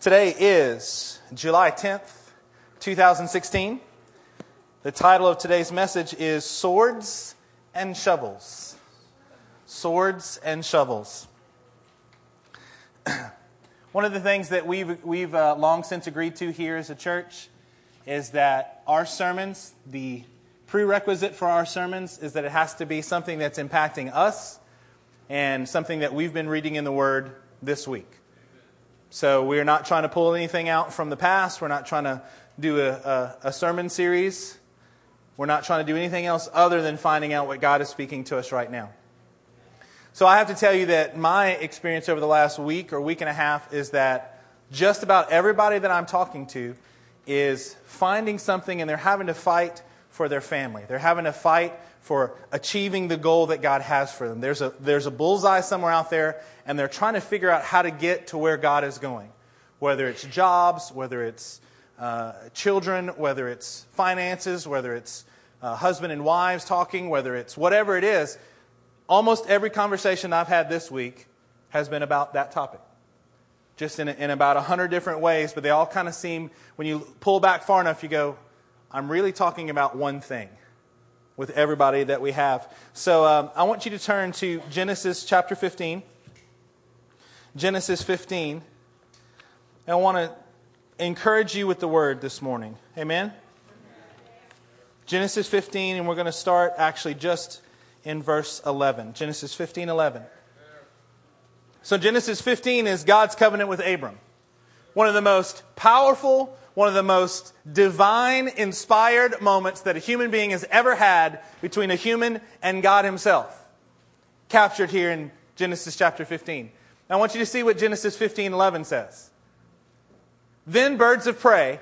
Today is July 10th, 2016. The title of today's message is Swords and Shovels. Swords and Shovels. One of the things that we've, we've uh, long since agreed to here as a church is that our sermons, the prerequisite for our sermons, is that it has to be something that's impacting us and something that we've been reading in the Word this week. So we're not trying to pull anything out from the past. We're not trying to do a, a, a, sermon series. We're not trying to do anything else other than finding out what God is speaking to us right now. So I have to tell you that my experience over the last week or week and a half is that just about everybody that I'm talking to is finding something and they're having to fight for their family. They're having to fight for achieving the goal that God has for them. There's a, there's a bullseye somewhere out there, and they're trying to figure out how to get to where God is going. Whether it's jobs, whether it's uh, children, whether it's finances, whether it's uh, husband and wives talking, whether it's whatever it is, almost every conversation I've had this week has been about that topic. Just in, in about a hundred different ways, but they all kind of seem, when you pull back far enough, you go, I'm really talking about one thing with everybody that we have. So um, I want you to turn to Genesis chapter 15. Genesis 15. And I want to encourage you with the word this morning. Amen? Genesis 15, and we're going to start actually just in verse 11. Genesis 15, 11. So Genesis 15 is God's covenant with Abram. One of the most powerful, one of the most divine, inspired moments that a human being has ever had between a human and God Himself. Captured here in Genesis chapter 15. I want you to see what Genesis 15 11 says. Then birds of prey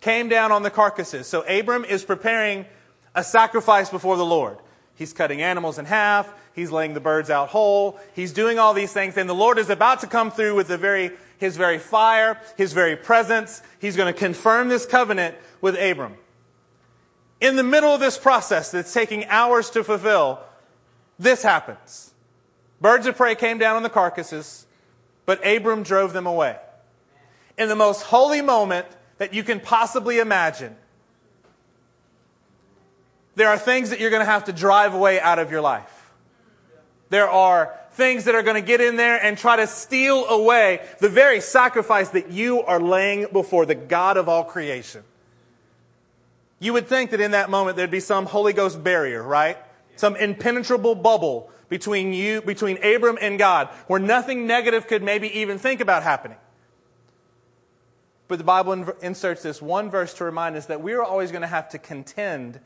came down on the carcasses. So Abram is preparing a sacrifice before the Lord. He's cutting animals in half. He's laying the birds out whole. He's doing all these things. And the Lord is about to come through with the very his very fire, his very presence. He's going to confirm this covenant with Abram. In the middle of this process that's taking hours to fulfill, this happens. Birds of prey came down on the carcasses, but Abram drove them away. In the most holy moment that you can possibly imagine, there are things that you're going to have to drive away out of your life. There are things that are going to get in there and try to steal away the very sacrifice that you are laying before the God of all creation. You would think that in that moment there'd be some Holy Ghost barrier, right? Some impenetrable bubble between you, between Abram and God, where nothing negative could maybe even think about happening. But the Bible inserts this one verse to remind us that we're always going to have to contend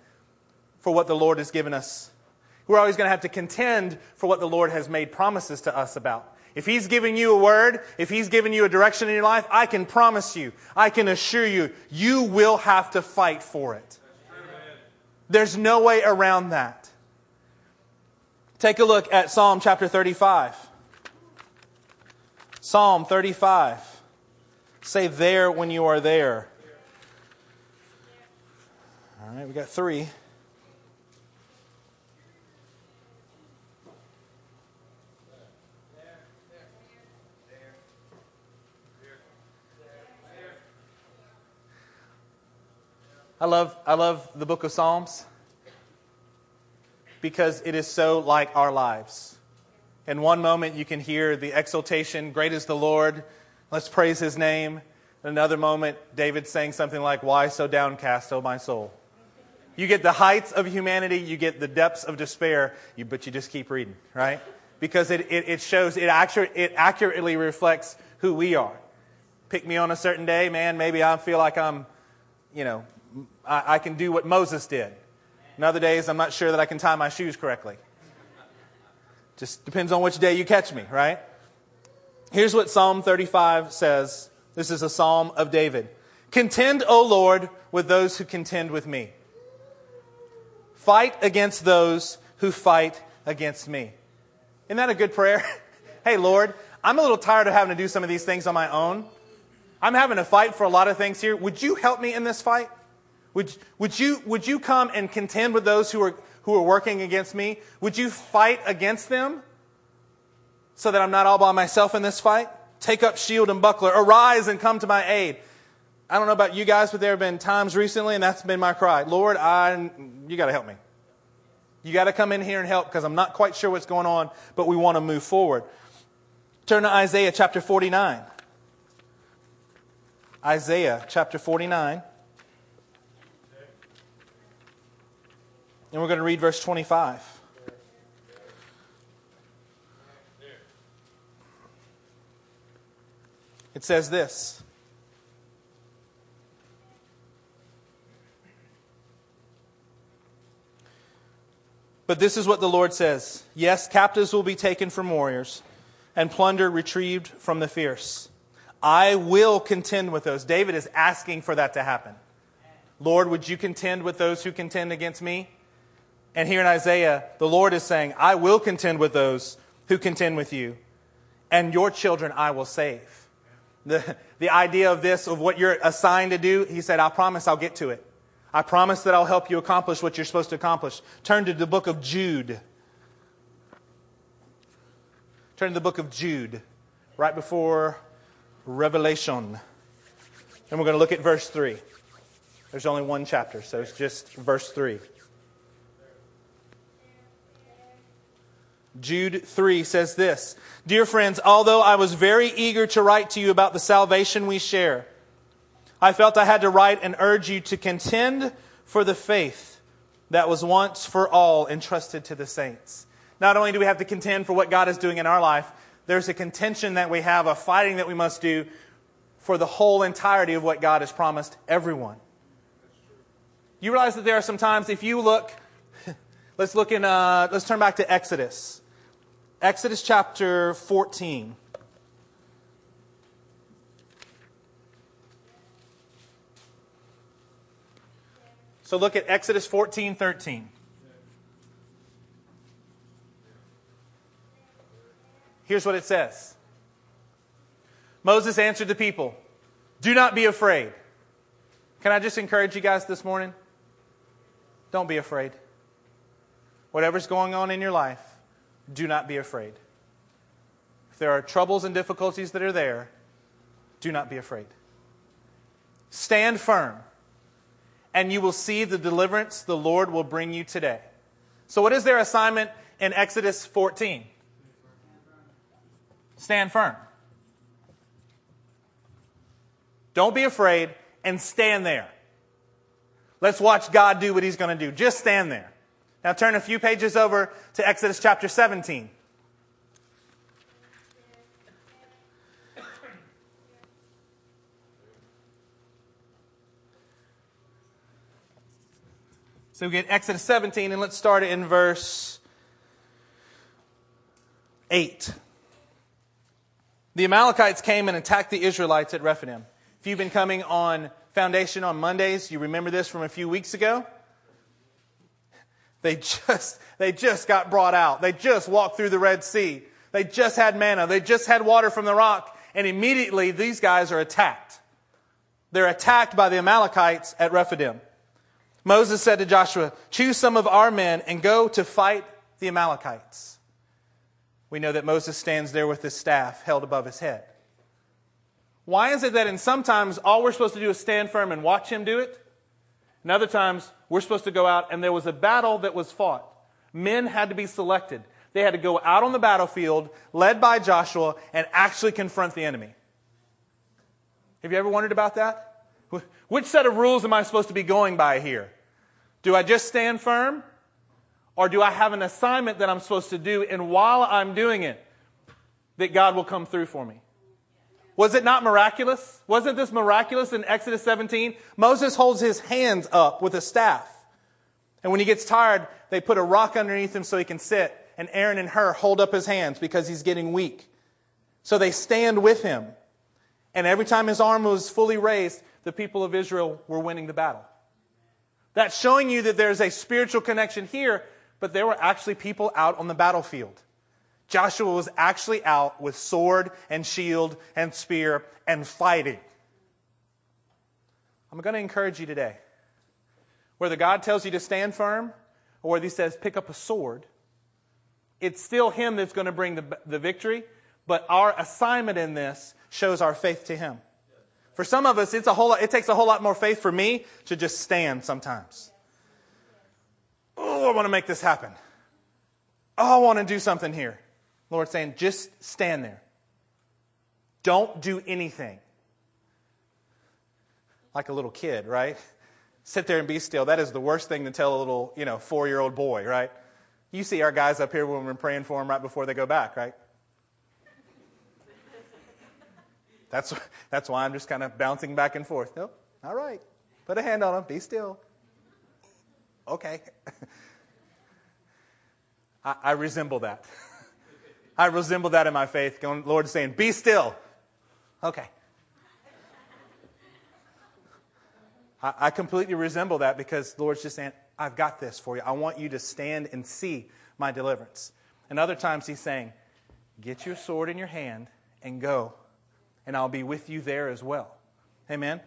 for what the Lord has given us we're always going to have to contend for what the Lord has made promises to us about. If He's given you a word, if He's given you a direction in your life, I can promise you, I can assure you, you will have to fight for it. There's no way around that. Take a look at Psalm chapter 35. Psalm 35. Say there when you are there. All right, we got three. I love, I love the book of Psalms because it is so like our lives. In one moment, you can hear the exultation, Great is the Lord, let's praise his name. In another moment, David saying something like, Why so downcast, O my soul? You get the heights of humanity, you get the depths of despair, you, but you just keep reading, right? Because it, it, it shows, it, accurate, it accurately reflects who we are. Pick me on a certain day, man, maybe I feel like I'm, you know, I, I can do what Moses did. In other days, I'm not sure that I can tie my shoes correctly. Just depends on which day you catch me, right? Here's what Psalm 35 says. This is a psalm of David. Contend, O Lord, with those who contend with me. Fight against those who fight against me. Isn't that a good prayer? hey, Lord, I'm a little tired of having to do some of these things on my own. I'm having to fight for a lot of things here. Would you help me in this fight? Would, would, you, would you come and contend with those who are, who are working against me? Would you fight against them so that I'm not all by myself in this fight? Take up shield and buckler. Arise and come to my aid. I don't know about you guys, but there have been times recently, and that's been my cry. Lord, I, you got to help me. You got to come in here and help because I'm not quite sure what's going on, but we want to move forward. Turn to Isaiah chapter 49. Isaiah chapter 49. And we're going to read verse 25. It says this But this is what the Lord says Yes, captives will be taken from warriors, and plunder retrieved from the fierce. I will contend with those. David is asking for that to happen. Lord, would you contend with those who contend against me? And here in Isaiah, the Lord is saying, I will contend with those who contend with you, and your children I will save the, the idea of this, of what you're assigned to do, he said, I promise I'll get to it. I promise that I'll help you accomplish what you're supposed to accomplish. Turn to the book of Jude. Turn to the book of Jude, right before Revelation. And we're going to look at verse 3. There's only one chapter, so it's just verse 3. Jude 3 says this Dear friends, although I was very eager to write to you about the salvation we share, I felt I had to write and urge you to contend for the faith that was once for all entrusted to the saints. Not only do we have to contend for what God is doing in our life, there's a contention that we have, a fighting that we must do for the whole entirety of what God has promised everyone. You realize that there are some times, if you look, let's look in, uh, let's turn back to Exodus. Exodus chapter 14. So look at Exodus 14 13. Here's what it says Moses answered the people, Do not be afraid. Can I just encourage you guys this morning? Don't be afraid. Whatever's going on in your life, do not be afraid. If there are troubles and difficulties that are there, do not be afraid. Stand firm, and you will see the deliverance the Lord will bring you today. So, what is their assignment in Exodus 14? Stand firm. Don't be afraid and stand there. Let's watch God do what He's going to do. Just stand there. Now turn a few pages over to Exodus chapter 17. So we get Exodus 17, and let's start it in verse 8. The Amalekites came and attacked the Israelites at Rephidim. If you've been coming on Foundation on Mondays, you remember this from a few weeks ago. They just, they just got brought out. They just walked through the Red Sea. They just had manna. They just had water from the rock. And immediately these guys are attacked. They're attacked by the Amalekites at Rephidim. Moses said to Joshua, choose some of our men and go to fight the Amalekites. We know that Moses stands there with his staff held above his head. Why is it that in sometimes all we're supposed to do is stand firm and watch him do it? And other times, we're supposed to go out, and there was a battle that was fought. Men had to be selected. They had to go out on the battlefield, led by Joshua, and actually confront the enemy. Have you ever wondered about that? Which set of rules am I supposed to be going by here? Do I just stand firm? Or do I have an assignment that I'm supposed to do, and while I'm doing it, that God will come through for me? Was it not miraculous? Wasn't this miraculous in Exodus 17? Moses holds his hands up with a staff. And when he gets tired, they put a rock underneath him so he can sit. And Aaron and Hur hold up his hands because he's getting weak. So they stand with him. And every time his arm was fully raised, the people of Israel were winning the battle. That's showing you that there's a spiritual connection here, but there were actually people out on the battlefield. Joshua was actually out with sword and shield and spear and fighting. I'm going to encourage you today. Whether God tells you to stand firm or whether He says pick up a sword, it's still Him that's going to bring the, the victory, But our assignment in this shows our faith to Him. For some of us, it's a whole lot, it takes a whole lot more faith for me to just stand sometimes. Oh, I want to make this happen. Oh, I want to do something here. Lord saying, just stand there. Don't do anything. Like a little kid, right? Sit there and be still. That is the worst thing to tell a little, you know, four year old boy, right? You see our guys up here when we're praying for them right before they go back, right? That's, that's why I'm just kind of bouncing back and forth. Nope. All right. Put a hand on them. Be still. Okay. I, I resemble that. I resemble that in my faith. Going, Lord saying, Be still. Okay. I, I completely resemble that because the Lord's just saying, I've got this for you. I want you to stand and see my deliverance. And other times He's saying, Get your sword in your hand and go and I'll be with you there as well. Amen? Amen.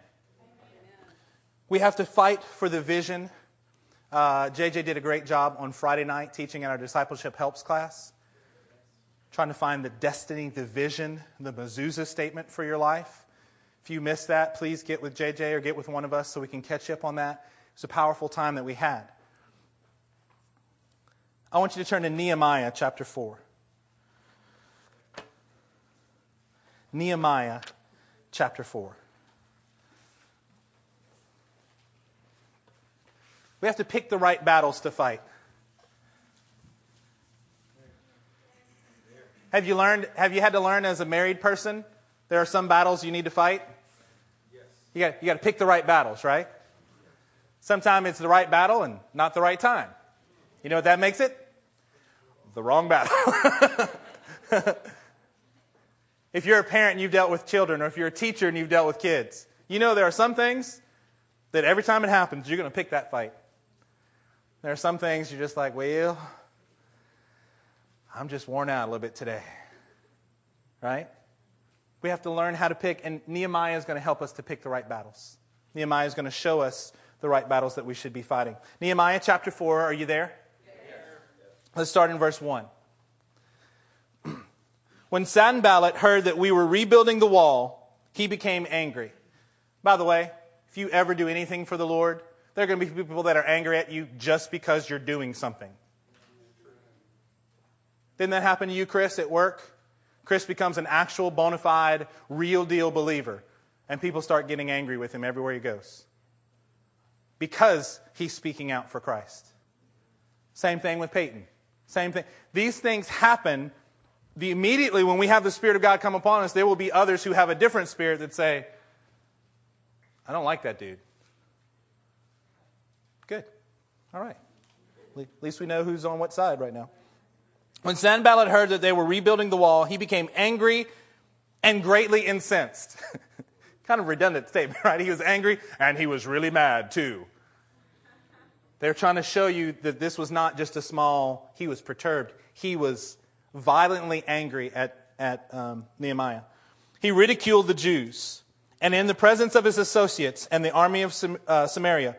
We have to fight for the vision. Uh, JJ did a great job on Friday night teaching in our discipleship helps class, trying to find the destiny, the vision, the mezuzah statement for your life. If you missed that, please get with JJ or get with one of us so we can catch up on that. It's a powerful time that we had. I want you to turn to Nehemiah chapter 4. Nehemiah chapter 4. We have to pick the right battles to fight. Have you learned have you had to learn as a married person there are some battles you need to fight? Yes. You got you got to pick the right battles, right? Sometimes it's the right battle and not the right time. You know what that makes it? The wrong battle. If you're a parent and you've dealt with children, or if you're a teacher and you've dealt with kids, you know there are some things that every time it happens, you're going to pick that fight. There are some things you're just like, well, I'm just worn out a little bit today. Right? We have to learn how to pick, and Nehemiah is going to help us to pick the right battles. Nehemiah is going to show us the right battles that we should be fighting. Nehemiah chapter 4, are you there? Yes. Let's start in verse 1. When Sanballat heard that we were rebuilding the wall, he became angry. By the way, if you ever do anything for the Lord, there are going to be people that are angry at you just because you're doing something. Didn't that happen to you, Chris, at work? Chris becomes an actual, bona fide, real deal believer, and people start getting angry with him everywhere he goes because he's speaking out for Christ. Same thing with Peyton. Same thing. These things happen the, immediately when we have the Spirit of God come upon us, there will be others who have a different spirit that say, I don't like that dude. Good. All right. At least we know who's on what side right now. When Sanballat heard that they were rebuilding the wall, he became angry and greatly incensed. kind of redundant statement, right? He was angry and he was really mad too. They're trying to show you that this was not just a small, he was perturbed. He was violently angry at, at um, Nehemiah. He ridiculed the Jews. And in the presence of his associates and the army of Sam, uh, Samaria,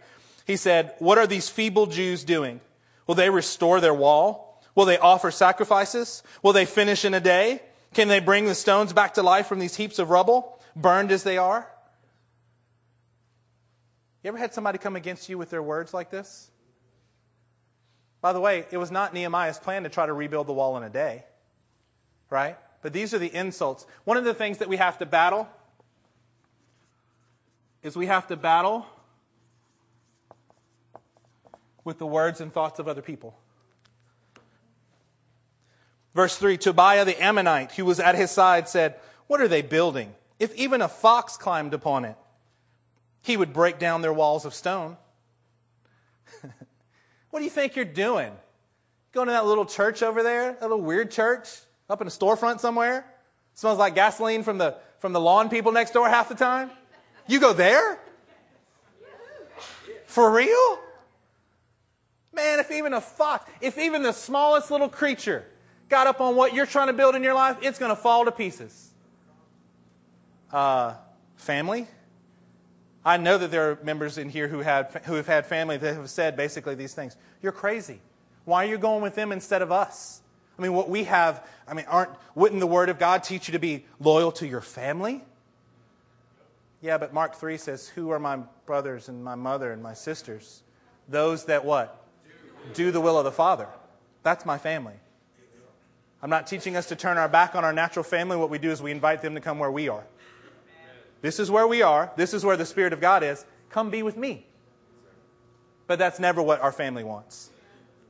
he said, What are these feeble Jews doing? Will they restore their wall? Will they offer sacrifices? Will they finish in a day? Can they bring the stones back to life from these heaps of rubble, burned as they are? You ever had somebody come against you with their words like this? By the way, it was not Nehemiah's plan to try to rebuild the wall in a day, right? But these are the insults. One of the things that we have to battle is we have to battle with the words and thoughts of other people. Verse 3 Tobiah the Ammonite, who was at his side, said, What are they building? If even a fox climbed upon it, he would break down their walls of stone. What do you think you're doing? Going to that little church over there, that little weird church up in a storefront somewhere? Smells like gasoline from the, from the lawn people next door half the time? You go there? For real? Man, if even a fox, if even the smallest little creature got up on what you're trying to build in your life, it's going to fall to pieces. Uh, family? I know that there are members in here who, had, who have had family that have said basically these things. You're crazy. Why are you going with them instead of us? I mean, what we have, I mean, aren't, wouldn't the Word of God teach you to be loyal to your family? Yeah, but Mark 3 says, Who are my brothers and my mother and my sisters? Those that what? Do the will of the Father. That's my family. I'm not teaching us to turn our back on our natural family. What we do is we invite them to come where we are. This is where we are. This is where the Spirit of God is. Come be with me. But that's never what our family wants.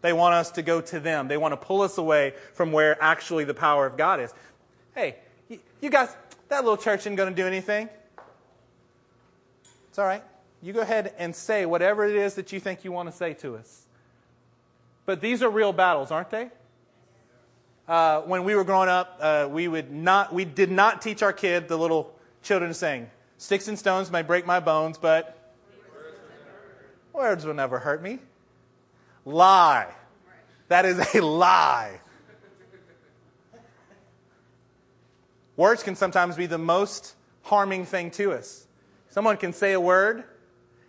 They want us to go to them. They want to pull us away from where actually the power of God is. Hey, you guys, that little church isn't going to do anything. It's all right. You go ahead and say whatever it is that you think you want to say to us. But these are real battles, aren't they? Uh, when we were growing up, uh, we would not, we did not teach our kid, the little children, saying. Sticks and stones may break my bones, but words will never hurt me. Lie. That is a lie. Words can sometimes be the most harming thing to us. Someone can say a word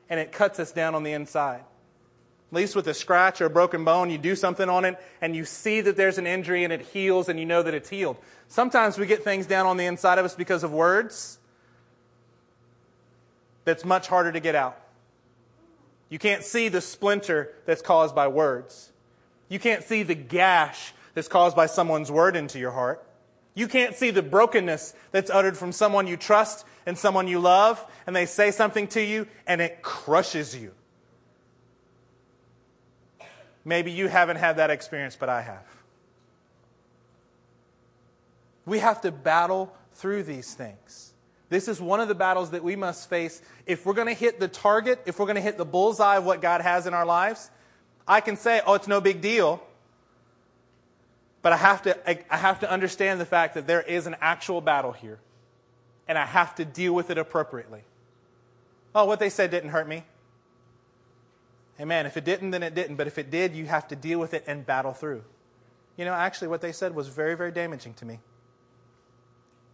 and it cuts us down on the inside. At least with a scratch or a broken bone, you do something on it and you see that there's an injury and it heals and you know that it's healed. Sometimes we get things down on the inside of us because of words that's much harder to get out. You can't see the splinter that's caused by words. You can't see the gash that's caused by someone's word into your heart. You can't see the brokenness that's uttered from someone you trust and someone you love, and they say something to you and it crushes you. Maybe you haven't had that experience, but I have. We have to battle through these things. This is one of the battles that we must face. If we're going to hit the target, if we're going to hit the bullseye of what God has in our lives, I can say, oh, it's no big deal. But I have to, I have to understand the fact that there is an actual battle here. And I have to deal with it appropriately. Oh, what they said didn't hurt me. Amen. If it didn't, then it didn't. But if it did, you have to deal with it and battle through. You know, actually, what they said was very, very damaging to me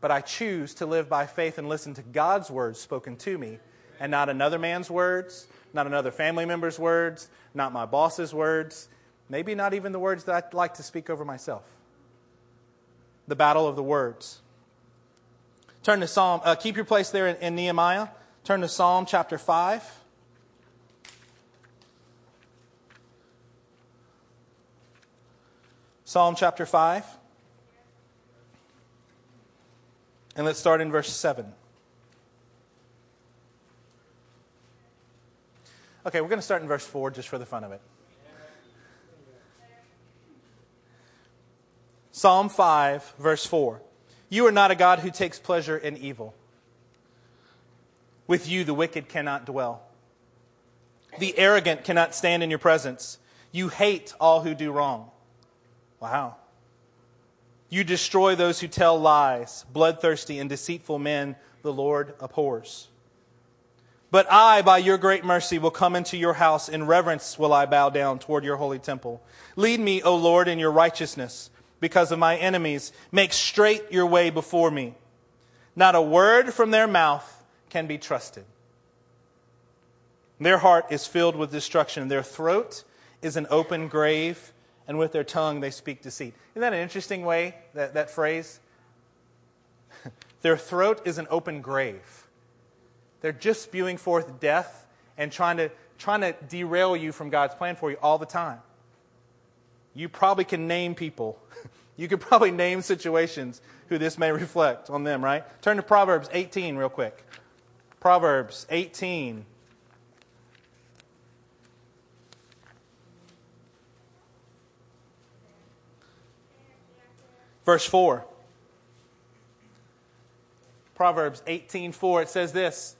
but I choose to live by faith and listen to God's words spoken to me and not another man's words, not another family member's words, not my boss's words, maybe not even the words that I'd like to speak over myself. The battle of the words. Turn to Psalm, uh, keep your place there in, in Nehemiah. Turn to Psalm chapter 5. Psalm chapter 5. And let's start in verse 7. Okay, we're going to start in verse 4 just for the fun of it. Psalm 5, verse 4. You are not a God who takes pleasure in evil. With you, the wicked cannot dwell. The arrogant cannot stand in your presence. You hate all who do wrong. Wow. You destroy those who tell lies. Bloodthirsty and deceitful men the Lord abhors. But I, by your great mercy, will come into your house. In reverence will I bow down toward your holy temple. Lead me, O Lord, in your righteousness because of my enemies. Make straight your way before me. Not a word from their mouth can be trusted. Their heart is filled with destruction. Their throat is an open grave and with their tongue they speak deceit. Isn't that an interesting way, that, that phrase? their throat is an open grave. They're just spewing forth death and trying to, trying to derail you from God's plan for you all the time. You probably can name people. you could probably name situations who this may reflect on them, right? Turn to Proverbs 18 real quick. Proverbs 18. Verse 4. Proverbs 18:4 it says this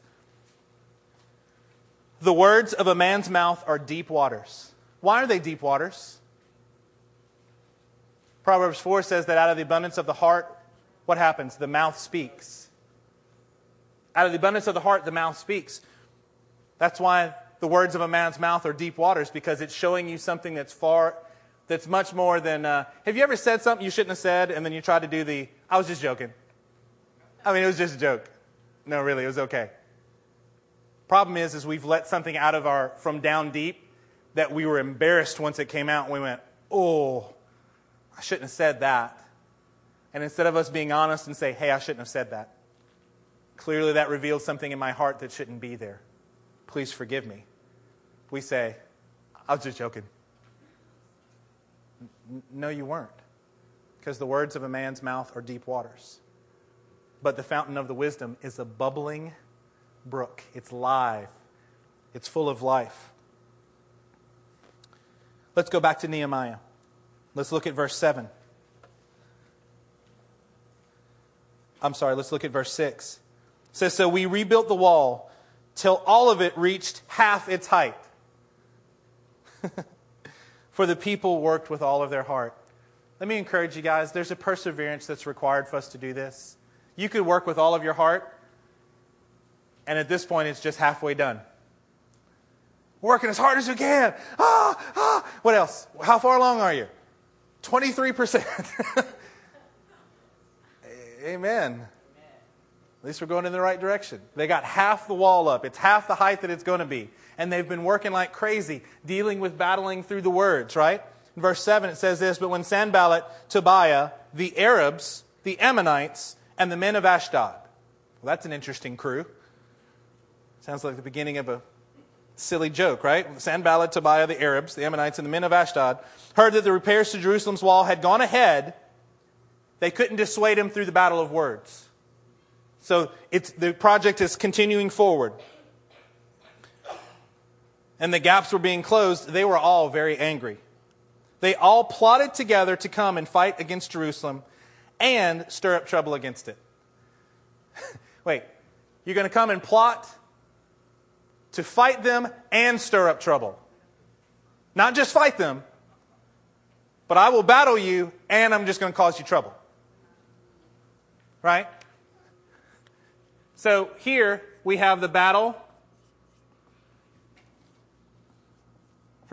The words of a man's mouth are deep waters. Why are they deep waters? Proverbs 4 says that out of the abundance of the heart what happens? The mouth speaks. Out of the abundance of the heart the mouth speaks. That's why the words of a man's mouth are deep waters because it's showing you something that's far that's much more than uh, have you ever said something you shouldn't have said and then you tried to do the I was just joking. I mean, it was just a joke. No, really, it was okay. Problem is, is we've let something out of our from down deep that we were embarrassed once it came out and we went, oh, I shouldn't have said that. And instead of us being honest and say, hey, I shouldn't have said that, clearly that revealed something in my heart that shouldn't be there. Please forgive me. We say, I was just joking. No, you weren't. Because the words of a man's mouth are deep waters. But the fountain of the wisdom is a bubbling brook. It's live, it's full of life. Let's go back to Nehemiah. Let's look at verse 7. I'm sorry, let's look at verse 6. It says, So we rebuilt the wall till all of it reached half its height. For the people worked with all of their heart. Let me encourage you guys, there's a perseverance that's required for us to do this. You could work with all of your heart, and at this point, it's just halfway done. Working as hard as you can. Ah, ah. What else? How far along are you? 23%. Amen. At least we're going in the right direction. They got half the wall up. It's half the height that it's going to be. And they've been working like crazy, dealing with battling through the words, right? In verse 7, it says this But when Sanballat, Tobiah, the Arabs, the Ammonites, and the men of Ashdod, well, that's an interesting crew. Sounds like the beginning of a silly joke, right? Sanballat, Tobiah, the Arabs, the Ammonites, and the men of Ashdod heard that the repairs to Jerusalem's wall had gone ahead. They couldn't dissuade him through the battle of words. So the project is continuing forward. And the gaps were being closed. They were all very angry. They all plotted together to come and fight against Jerusalem and stir up trouble against it. Wait, you're going to come and plot to fight them and stir up trouble. Not just fight them, but I will battle you and I'm just going to cause you trouble. Right? So here we have the battle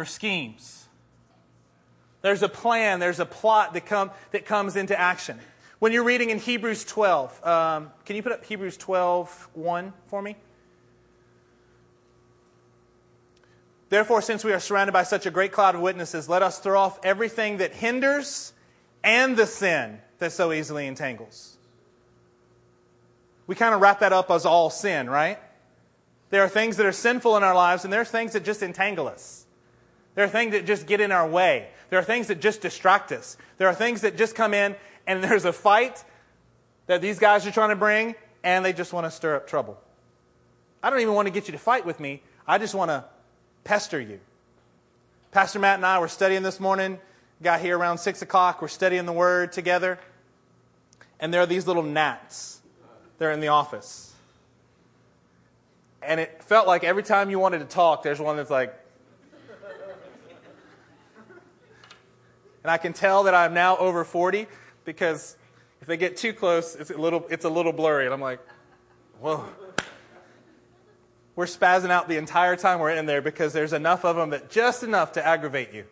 for schemes. There's a plan, there's a plot that, come, that comes into action. When you're reading in Hebrews 12, um, can you put up Hebrews 12 1 for me? Therefore, since we are surrounded by such a great cloud of witnesses, let us throw off everything that hinders and the sin that so easily entangles. We kind of wrap that up as all sin, right? There are things that are sinful in our lives, and there are things that just entangle us. There are things that just get in our way. There are things that just distract us. There are things that just come in, and there's a fight that these guys are trying to bring, and they just want to stir up trouble. I don't even want to get you to fight with me. I just want to pester you. Pastor Matt and I were studying this morning, got here around 6 o'clock. We're studying the Word together. And there are these little gnats. They're in the office. And it felt like every time you wanted to talk, there's one that's like, and I can tell that I'm now over 40 because if they get too close, it's a little, it's a little blurry. And I'm like, whoa. We're spazzing out the entire time we're in there because there's enough of them that just enough to aggravate you.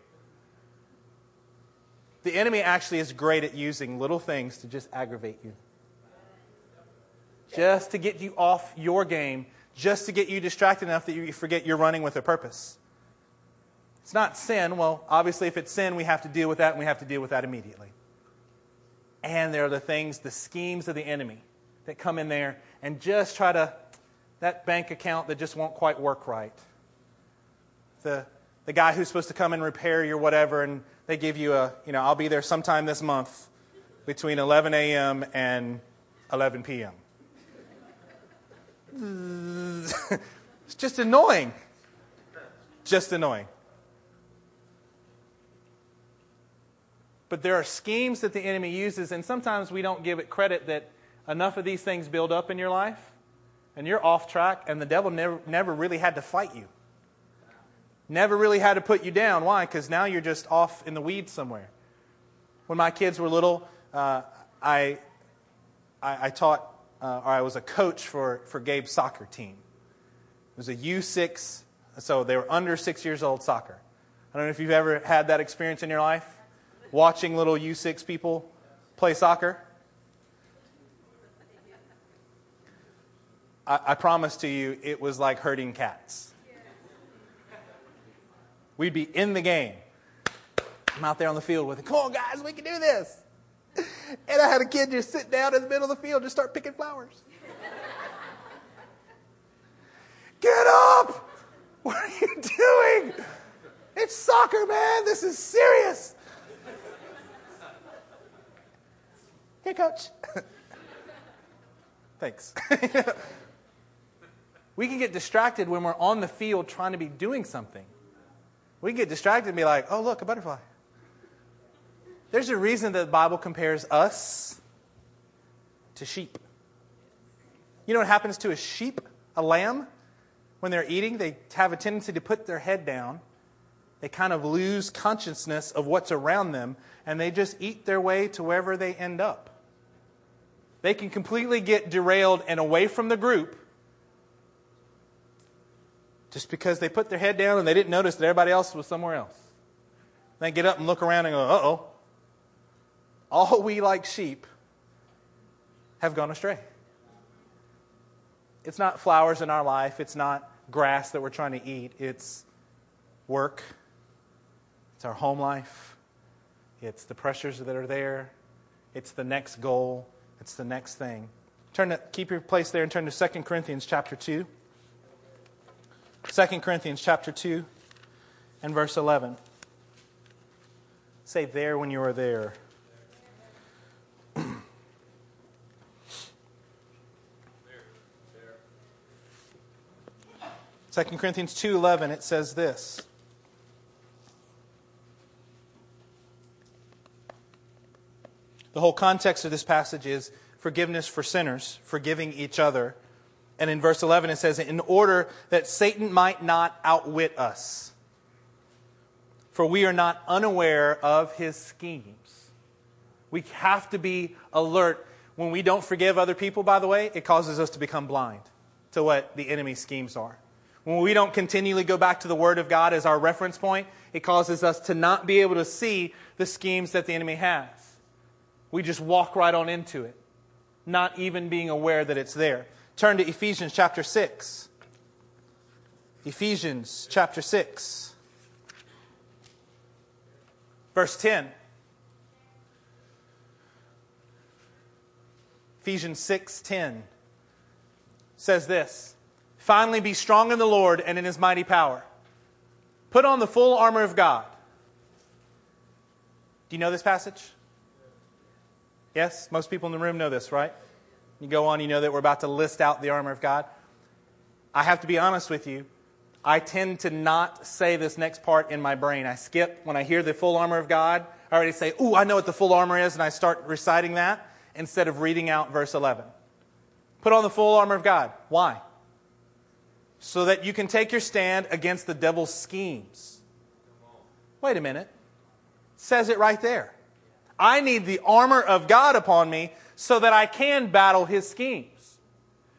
The enemy actually is great at using little things to just aggravate you. Just to get you off your game, just to get you distracted enough that you forget you're running with a purpose. It's not sin. Well, obviously, if it's sin, we have to deal with that, and we have to deal with that immediately. And there are the things, the schemes of the enemy that come in there and just try to that bank account that just won't quite work right. The, the guy who's supposed to come and repair your whatever, and they give you a, you know, I'll be there sometime this month between 11 a.m. and 11 p.m. it's just annoying. Just annoying. But there are schemes that the enemy uses, and sometimes we don't give it credit that enough of these things build up in your life and you're off track, and the devil never, never really had to fight you. Never really had to put you down. Why? Because now you're just off in the weeds somewhere. When my kids were little, uh, I, I, I, taught, uh, or I was a coach for, for Gabe's soccer team. It was a U6, so they were under six years old soccer. I don't know if you've ever had that experience in your life, watching little U6 people play soccer. I, I promise to you, it was like herding cats. We'd be in the game. I'm out there on the field with him. Come on, guys, we can do this. And I had a kid just sit down in the middle of the field, just start picking flowers. Get up! What are you doing? It's soccer, man. This is serious. Coach. Thanks. we can get distracted when we're on the field trying to be doing something. We get distracted and be like, oh, look, a butterfly. There's a reason that the Bible compares us to sheep. You know what happens to a sheep, a lamb? When they're eating, they have a tendency to put their head down. They kind of lose consciousness of what's around them, and they just eat their way to wherever they end up. They can completely get derailed and away from the group just because they put their head down and they didn't notice that everybody else was somewhere else. They get up and look around and go, uh oh. All we like sheep have gone astray. It's not flowers in our life, it's not grass that we're trying to eat, it's work, it's our home life, it's the pressures that are there, it's the next goal, it's the next thing. Turn to, keep your place there and turn to 2 Corinthians chapter 2. 2 Corinthians chapter 2 and verse 11. Say there when you are there. 2 Corinthians 2:11 it says this. The whole context of this passage is forgiveness for sinners, forgiving each other. And in verse 11 it says, In order that Satan might not outwit us, for we are not unaware of his schemes. We have to be alert. When we don't forgive other people, by the way, it causes us to become blind to what the enemy's schemes are. When we don't continually go back to the Word of God as our reference point, it causes us to not be able to see the schemes that the enemy has. We just walk right on into it, not even being aware that it's there. Turn to Ephesians chapter 6. Ephesians chapter 6, verse 10. Ephesians 6:10 says this Finally, be strong in the Lord and in his mighty power. Put on the full armor of God. Do you know this passage? Yes? Most people in the room know this, right? You go on, you know that we're about to list out the armor of God. I have to be honest with you. I tend to not say this next part in my brain. I skip when I hear the full armor of God. I already say, Ooh, I know what the full armor is, and I start reciting that instead of reading out verse 11. Put on the full armor of God. Why? so that you can take your stand against the devil's schemes. Wait a minute. It says it right there. I need the armor of God upon me so that I can battle his schemes.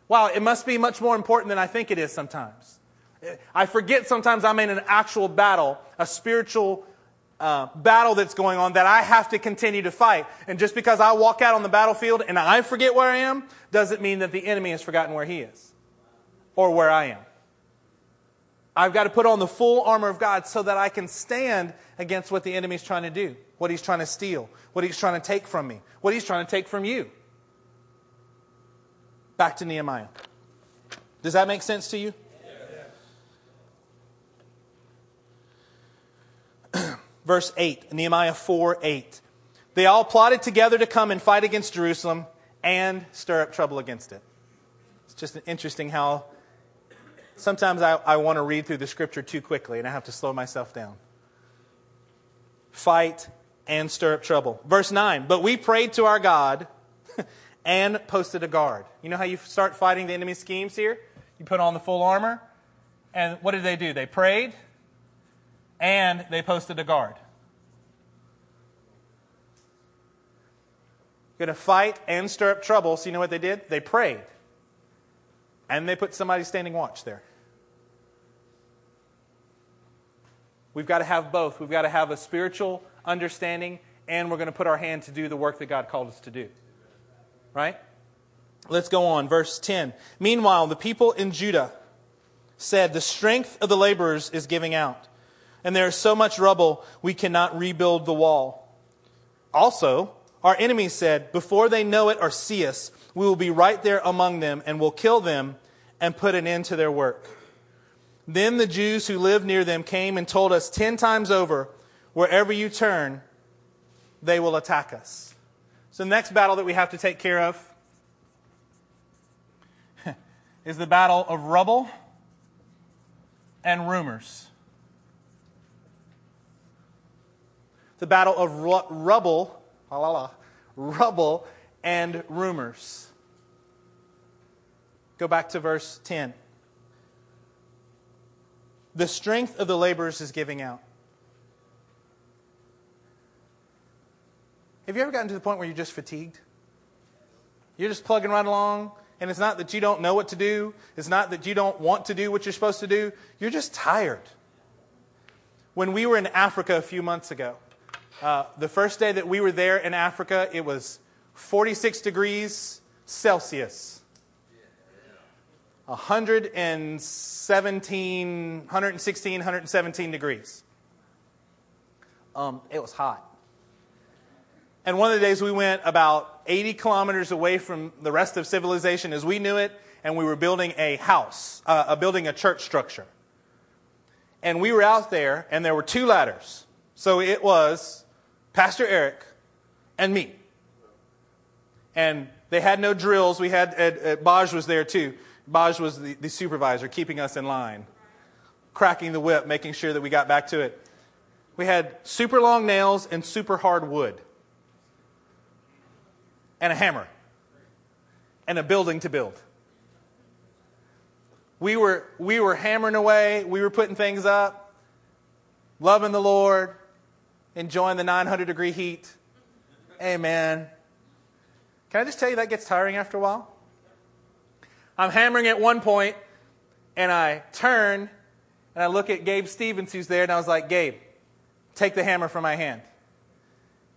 Wow, it must be much more important than I think it is sometimes. I forget sometimes I'm in an actual battle, a spiritual uh, battle that's going on that I have to continue to fight. And just because I walk out on the battlefield and I forget where I am, doesn't mean that the enemy has forgotten where he is or where I am. I've got to put on the full armor of God so that I can stand against what the enemy's trying to do, what he's trying to steal, what he's trying to take from me, what he's trying to take from you. Back to Nehemiah. Does that make sense to you? Verse 8, Nehemiah 4 8. They all plotted together to come and fight against Jerusalem and stir up trouble against it. It's just interesting how sometimes I, I want to read through the scripture too quickly and I have to slow myself down. Fight and stir up trouble. Verse 9, but we prayed to our God and posted a guard. You know how you start fighting the enemy schemes here? You put on the full armor. And what did they do? They prayed and they posted a guard. Going to fight and stir up trouble. So you know what they did? They prayed. And they put somebody standing watch there. We've got to have both. We've got to have a spiritual understanding, and we're going to put our hand to do the work that God called us to do. Right? Let's go on. Verse 10. Meanwhile, the people in Judah said, The strength of the laborers is giving out. and there is so much rubble we cannot rebuild the wall. Also, our enemies said, Before they know it or see us, we will be right there among them and will kill them and put an end to their work. Then the Jews who lived near them came and told us ten times over, Wherever you turn, they will attack us. So the next battle that we have to take care of is the battle of rubble and rumors. The battle of ru- rubble, la, la, la, rubble and rumors. Go back to verse 10. The strength of the laborers is giving out. Have you ever gotten to the point where you're just fatigued? You're just plugging right along, and it's not that you don't know what to do, it's not that you don't want to do what you're supposed to do. You're just tired. When we were in Africa a few months ago, uh, the first day that we were there in Africa, it was 46 degrees Celsius. 117, 116, 117 degrees. Um, it was hot. And one of the days we went about 80 kilometers away from the rest of civilization as we knew it, and we were building a house, uh, building a church structure. And we were out there, and there were two ladders. So it was Pastor Eric and me. And they had no drills. We had, Baj was there too. Baj was the, the supervisor, keeping us in line, cracking the whip, making sure that we got back to it. We had super long nails and super hard wood, and a hammer, and a building to build. We were, we were hammering away, we were putting things up, loving the Lord, enjoying the 900 degree heat. Amen. Can I just tell you that gets tiring after a while? I'm hammering at one point, and I turn and I look at Gabe Stevens, who's there, and I was like, Gabe, take the hammer from my hand.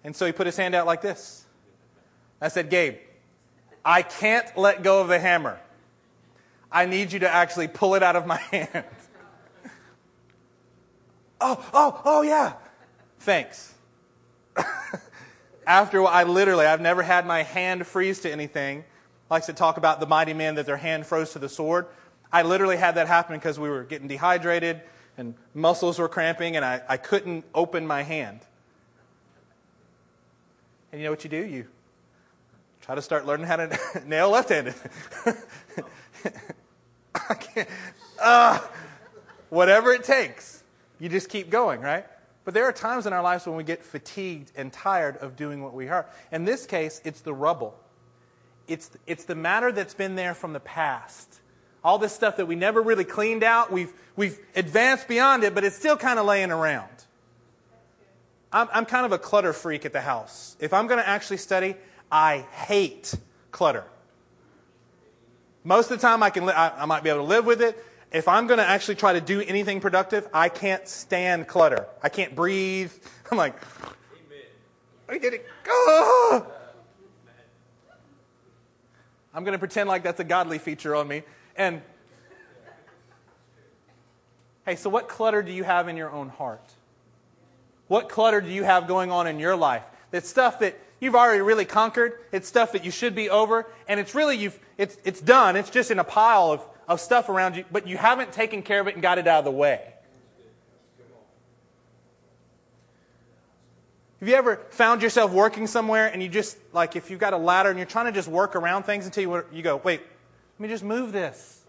And so he put his hand out like this. I said, Gabe, I can't let go of the hammer. I need you to actually pull it out of my hand. oh, oh, oh, yeah. Thanks. After I literally, I've never had my hand freeze to anything likes to talk about the mighty men that their hand froze to the sword. I literally had that happen because we were getting dehydrated and muscles were cramping and I, I couldn't open my hand. And you know what you do? You try to start learning how to nail left handed. I can't. Uh, whatever it takes, you just keep going, right? But there are times in our lives when we get fatigued and tired of doing what we are. In this case, it's the rubble it's, it's the matter that's been there from the past. All this stuff that we never really cleaned out, we've, we've advanced beyond it, but it's still kind of laying around. I'm, I'm kind of a clutter freak at the house. If I'm going to actually study, I hate clutter. Most of the time, I, can li- I, I might be able to live with it. If I'm going to actually try to do anything productive, I can't stand clutter. I can't breathe. I'm like, Amen. I get it. Oh! I'm going to pretend like that's a godly feature on me. And hey, so what clutter do you have in your own heart? What clutter do you have going on in your life? It's stuff that you've already really conquered. It's stuff that you should be over. And it's really, you've, it's, it's done. It's just in a pile of, of stuff around you, but you haven't taken care of it and got it out of the way. Have you ever found yourself working somewhere and you just, like, if you've got a ladder and you're trying to just work around things until you, you go, wait, let me just move this.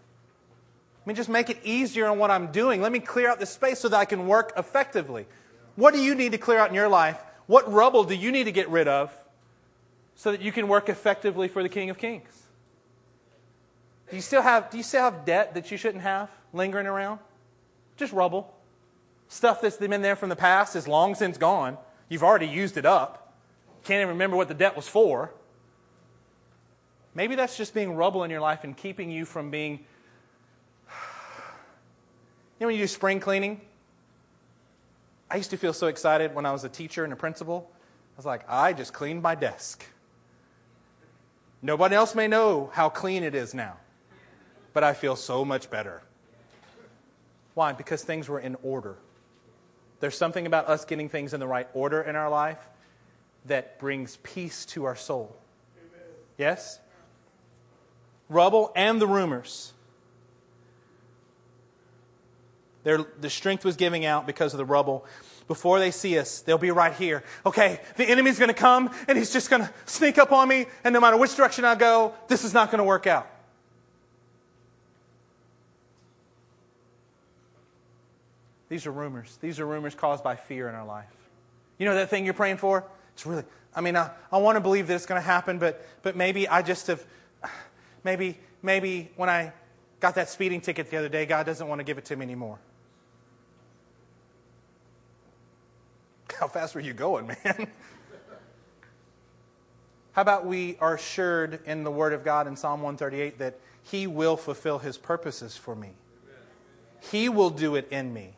Let me just make it easier on what I'm doing. Let me clear out the space so that I can work effectively. What do you need to clear out in your life? What rubble do you need to get rid of so that you can work effectively for the King of Kings? Do you still have, do you still have debt that you shouldn't have lingering around? Just rubble. Stuff that's been there from the past is long since gone. You've already used it up. Can't even remember what the debt was for. Maybe that's just being rubble in your life and keeping you from being. You know, when you do spring cleaning? I used to feel so excited when I was a teacher and a principal. I was like, I just cleaned my desk. Nobody else may know how clean it is now, but I feel so much better. Why? Because things were in order. There's something about us getting things in the right order in our life that brings peace to our soul. Amen. Yes? Rubble and the rumors. Their, the strength was giving out because of the rubble. Before they see us, they'll be right here. Okay, the enemy's going to come and he's just going to sneak up on me, and no matter which direction I go, this is not going to work out. These are rumors. These are rumors caused by fear in our life. You know that thing you're praying for? It's really, I mean, I, I want to believe that it's going to happen, but, but maybe I just have, maybe, maybe when I got that speeding ticket the other day, God doesn't want to give it to me anymore. How fast were you going, man? How about we are assured in the Word of God in Psalm 138 that He will fulfill His purposes for me? He will do it in me.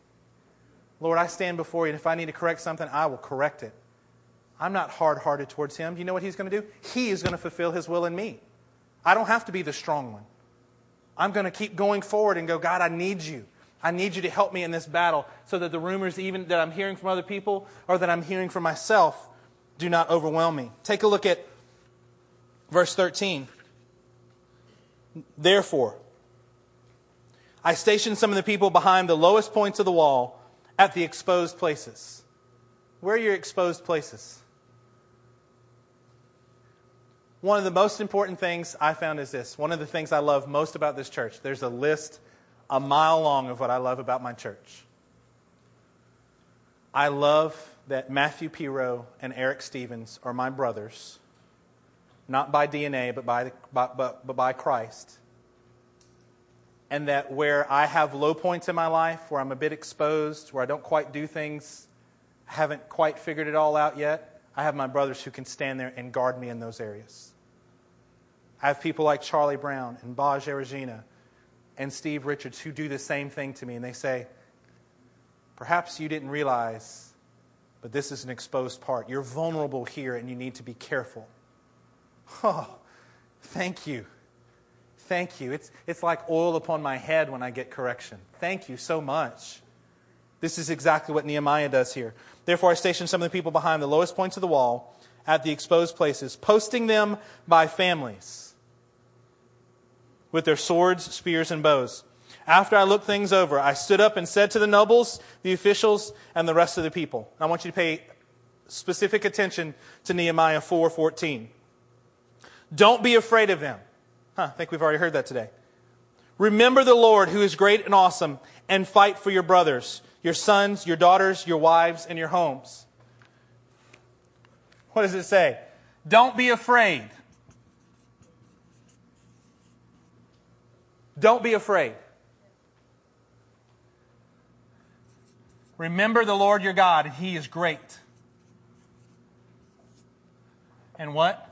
Lord, I stand before you, and if I need to correct something, I will correct it. I'm not hard hearted towards Him. You know what He's going to do? He is going to fulfill His will in me. I don't have to be the strong one. I'm going to keep going forward and go, God, I need you. I need you to help me in this battle so that the rumors, even that I'm hearing from other people or that I'm hearing from myself, do not overwhelm me. Take a look at verse 13. Therefore, I stationed some of the people behind the lowest points of the wall at the exposed places. Where are your exposed places? One of the most important things I found is this. One of the things I love most about this church, there's a list a mile long of what I love about my church. I love that Matthew Piro and Eric Stevens are my brothers, not by DNA, but by, by, but, but by Christ. And that where I have low points in my life, where I'm a bit exposed, where I don't quite do things, haven't quite figured it all out yet, I have my brothers who can stand there and guard me in those areas. I have people like Charlie Brown and Baj Regina and Steve Richards who do the same thing to me, and they say, Perhaps you didn't realize, but this is an exposed part. You're vulnerable here, and you need to be careful. Oh, thank you. Thank you. It's, it's like oil upon my head when I get correction. Thank you so much. This is exactly what Nehemiah does here. Therefore, I stationed some of the people behind the lowest points of the wall at the exposed places, posting them by families with their swords, spears, and bows. After I looked things over, I stood up and said to the nobles, the officials, and the rest of the people. I want you to pay specific attention to Nehemiah 4:14. Don't be afraid of them. Huh, I think we've already heard that today. Remember the Lord who is great and awesome and fight for your brothers, your sons, your daughters, your wives, and your homes. What does it say? Don't be afraid. Don't be afraid. Remember the Lord your God, and He is great. And what?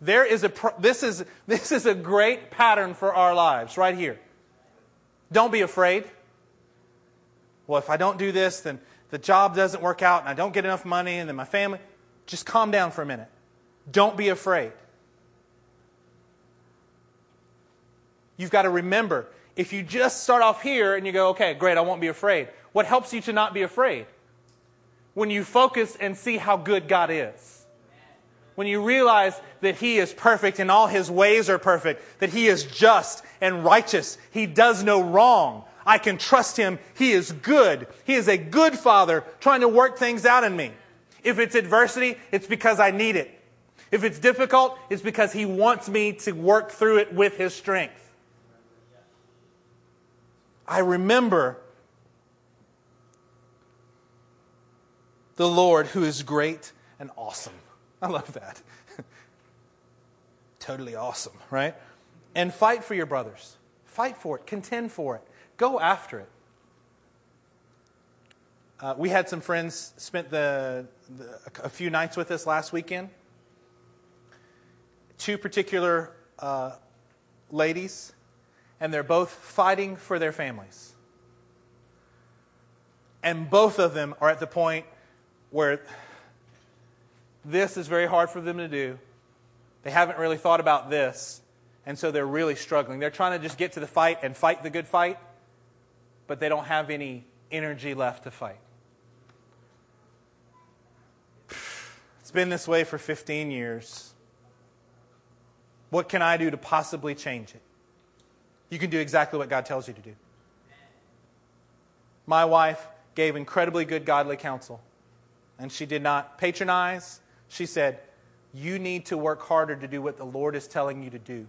There is a, this, is, this is a great pattern for our lives right here. Don't be afraid. Well, if I don't do this, then the job doesn't work out and I don't get enough money and then my family. Just calm down for a minute. Don't be afraid. You've got to remember if you just start off here and you go, okay, great, I won't be afraid. What helps you to not be afraid? When you focus and see how good God is. When you realize that He is perfect and all His ways are perfect, that He is just and righteous, He does no wrong. I can trust Him. He is good. He is a good Father trying to work things out in me. If it's adversity, it's because I need it. If it's difficult, it's because He wants me to work through it with His strength. I remember the Lord who is great and awesome. I love that. totally awesome, right? And fight for your brothers. Fight for it. Contend for it. Go after it. Uh, we had some friends spent the, the, a few nights with us last weekend two particular uh, ladies, and they're both fighting for their families. And both of them are at the point where this is very hard for them to do. They haven't really thought about this. And so they're really struggling. They're trying to just get to the fight and fight the good fight, but they don't have any energy left to fight. It's been this way for 15 years. What can I do to possibly change it? You can do exactly what God tells you to do. My wife gave incredibly good godly counsel, and she did not patronize. She said, You need to work harder to do what the Lord is telling you to do.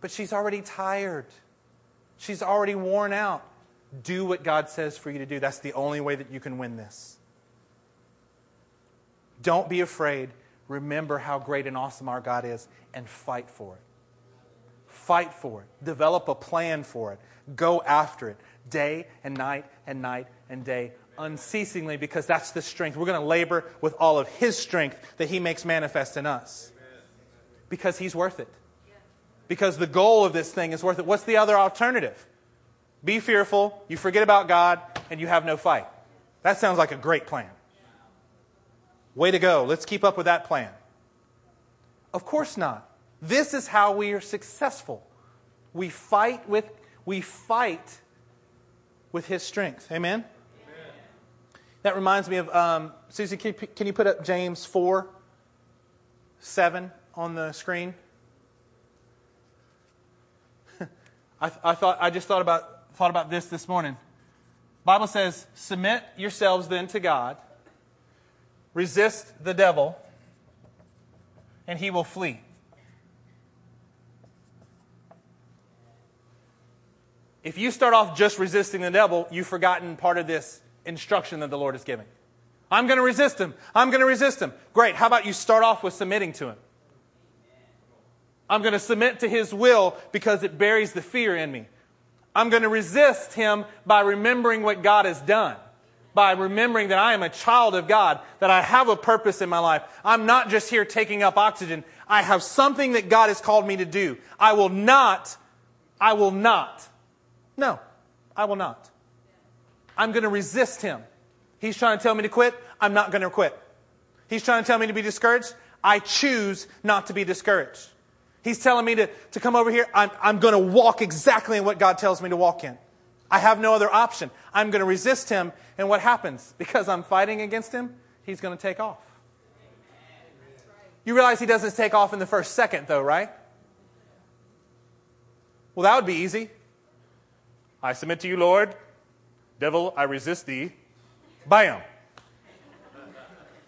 But she's already tired, she's already worn out. Do what God says for you to do. That's the only way that you can win this. Don't be afraid. Remember how great and awesome our God is and fight for it. Fight for it. Develop a plan for it. Go after it day and night and night and day unceasingly because that's the strength. We're going to labor with all of His strength that He makes manifest in us because He's worth it. Because the goal of this thing is worth it. What's the other alternative? Be fearful, you forget about God, and you have no fight. That sounds like a great plan. Way to go. Let's keep up with that plan. Of course not. This is how we are successful. We fight with we fight with his strength. Amen. That reminds me of um, Susie. Can you, can you put up James four seven on the screen? I, I thought I just thought about thought about this this morning. Bible says, "Submit yourselves then to God." Resist the devil, and he will flee. If you start off just resisting the devil, you've forgotten part of this instruction that the Lord is giving. I'm going to resist him. I'm going to resist him. Great. How about you start off with submitting to him? I'm going to submit to his will because it buries the fear in me. I'm going to resist him by remembering what God has done by remembering that I am a child of God, that I have a purpose in my life. I'm not just here taking up oxygen. I have something that God has called me to do. I will not, I will not. No, I will not. I'm going to resist him. He's trying to tell me to quit. I'm not going to quit. He's trying to tell me to be discouraged. I choose not to be discouraged. He's telling me to, to come over here. I'm, I'm going to walk exactly in what God tells me to walk in. I have no other option. I'm going to resist him. And what happens? Because I'm fighting against him, he's going to take off. You realize he doesn't take off in the first second, though, right? Well, that would be easy. I submit to you, Lord. Devil, I resist thee. Bam.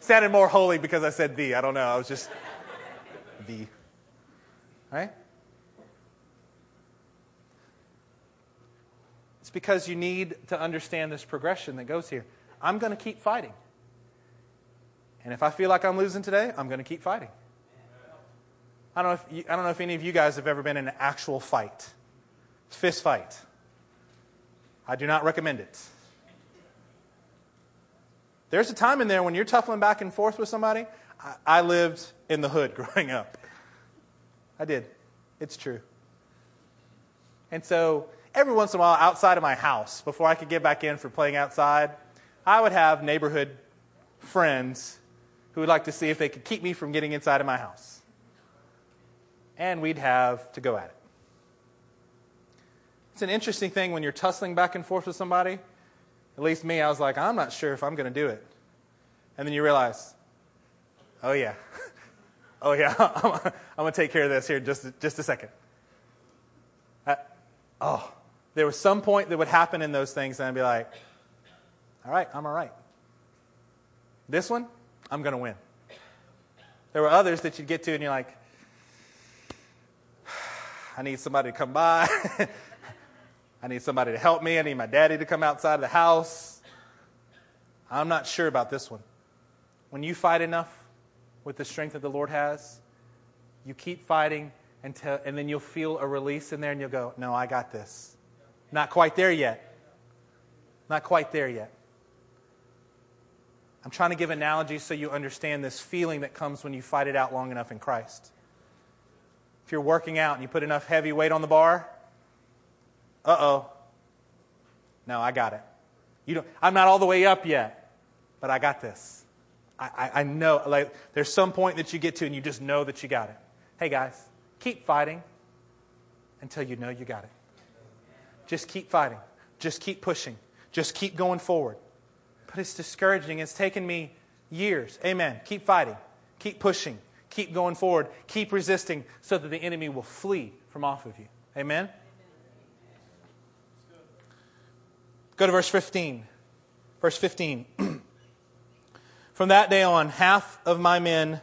Sounded more holy because I said thee. I don't know. I was just thee. Right? It's because you need to understand this progression that goes here. I'm going to keep fighting. And if I feel like I'm losing today, I'm going to keep fighting. I don't, know if you, I don't know if any of you guys have ever been in an actual fight, fist fight. I do not recommend it. There's a time in there when you're tuffling back and forth with somebody. I, I lived in the hood growing up. I did. It's true. And so every once in a while outside of my house, before I could get back in for playing outside, I would have neighborhood friends who would like to see if they could keep me from getting inside of my house. And we'd have to go at it. It's an interesting thing when you're tussling back and forth with somebody. At least me, I was like, I'm not sure if I'm going to do it. And then you realize, oh, yeah. oh, yeah, I'm going to take care of this here just, just a second. I, oh, there was some point that would happen in those things, and I'd be like, all right, I'm all right. This one, I'm going to win. There were others that you'd get to, and you're like, I need somebody to come by. I need somebody to help me. I need my daddy to come outside of the house. I'm not sure about this one. When you fight enough with the strength that the Lord has, you keep fighting until, and then you'll feel a release in there and you'll go, No, I got this. Not quite there yet. Not quite there yet. I'm trying to give analogies so you understand this feeling that comes when you fight it out long enough in Christ. If you're working out and you put enough heavy weight on the bar, uh oh. No, I got it. You don't, I'm not all the way up yet, but I got this. I, I, I know, like, there's some point that you get to and you just know that you got it. Hey, guys, keep fighting until you know you got it. Just keep fighting. Just keep pushing. Just keep going forward. But it's discouraging. It's taken me years. Amen. Keep fighting. Keep pushing. Keep going forward. Keep resisting so that the enemy will flee from off of you. Amen. Go to verse 15. Verse 15. From that day on, half of my men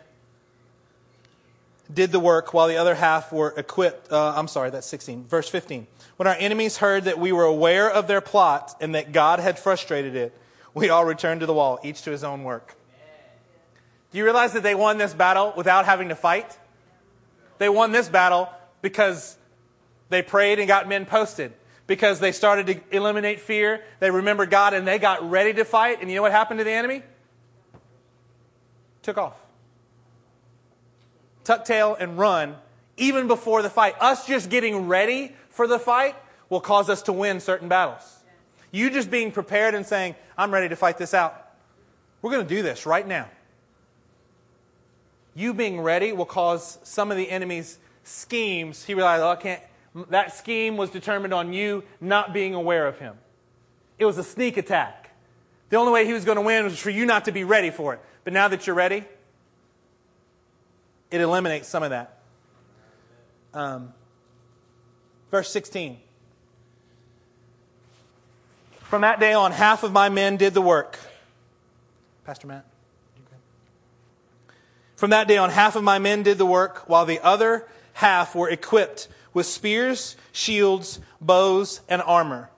did the work while the other half were equipped. Uh, I'm sorry, that's 16. Verse 15. When our enemies heard that we were aware of their plot and that God had frustrated it, we all returned to the wall, each to his own work. Do you realize that they won this battle without having to fight? They won this battle because they prayed and got men posted. Because they started to eliminate fear, they remembered God, and they got ready to fight. And you know what happened to the enemy? Took off tuck tail and run even before the fight. Us just getting ready for the fight will cause us to win certain battles. You just being prepared and saying, I'm ready to fight this out. We're going to do this right now. You being ready will cause some of the enemy's schemes. He realized, oh, I can't. That scheme was determined on you not being aware of him. It was a sneak attack. The only way he was going to win was for you not to be ready for it. But now that you're ready, it eliminates some of that. Um, verse 16. From that day on, half of my men did the work. Pastor Matt? From that day on, half of my men did the work, while the other half were equipped with spears, shields, bows, and armor.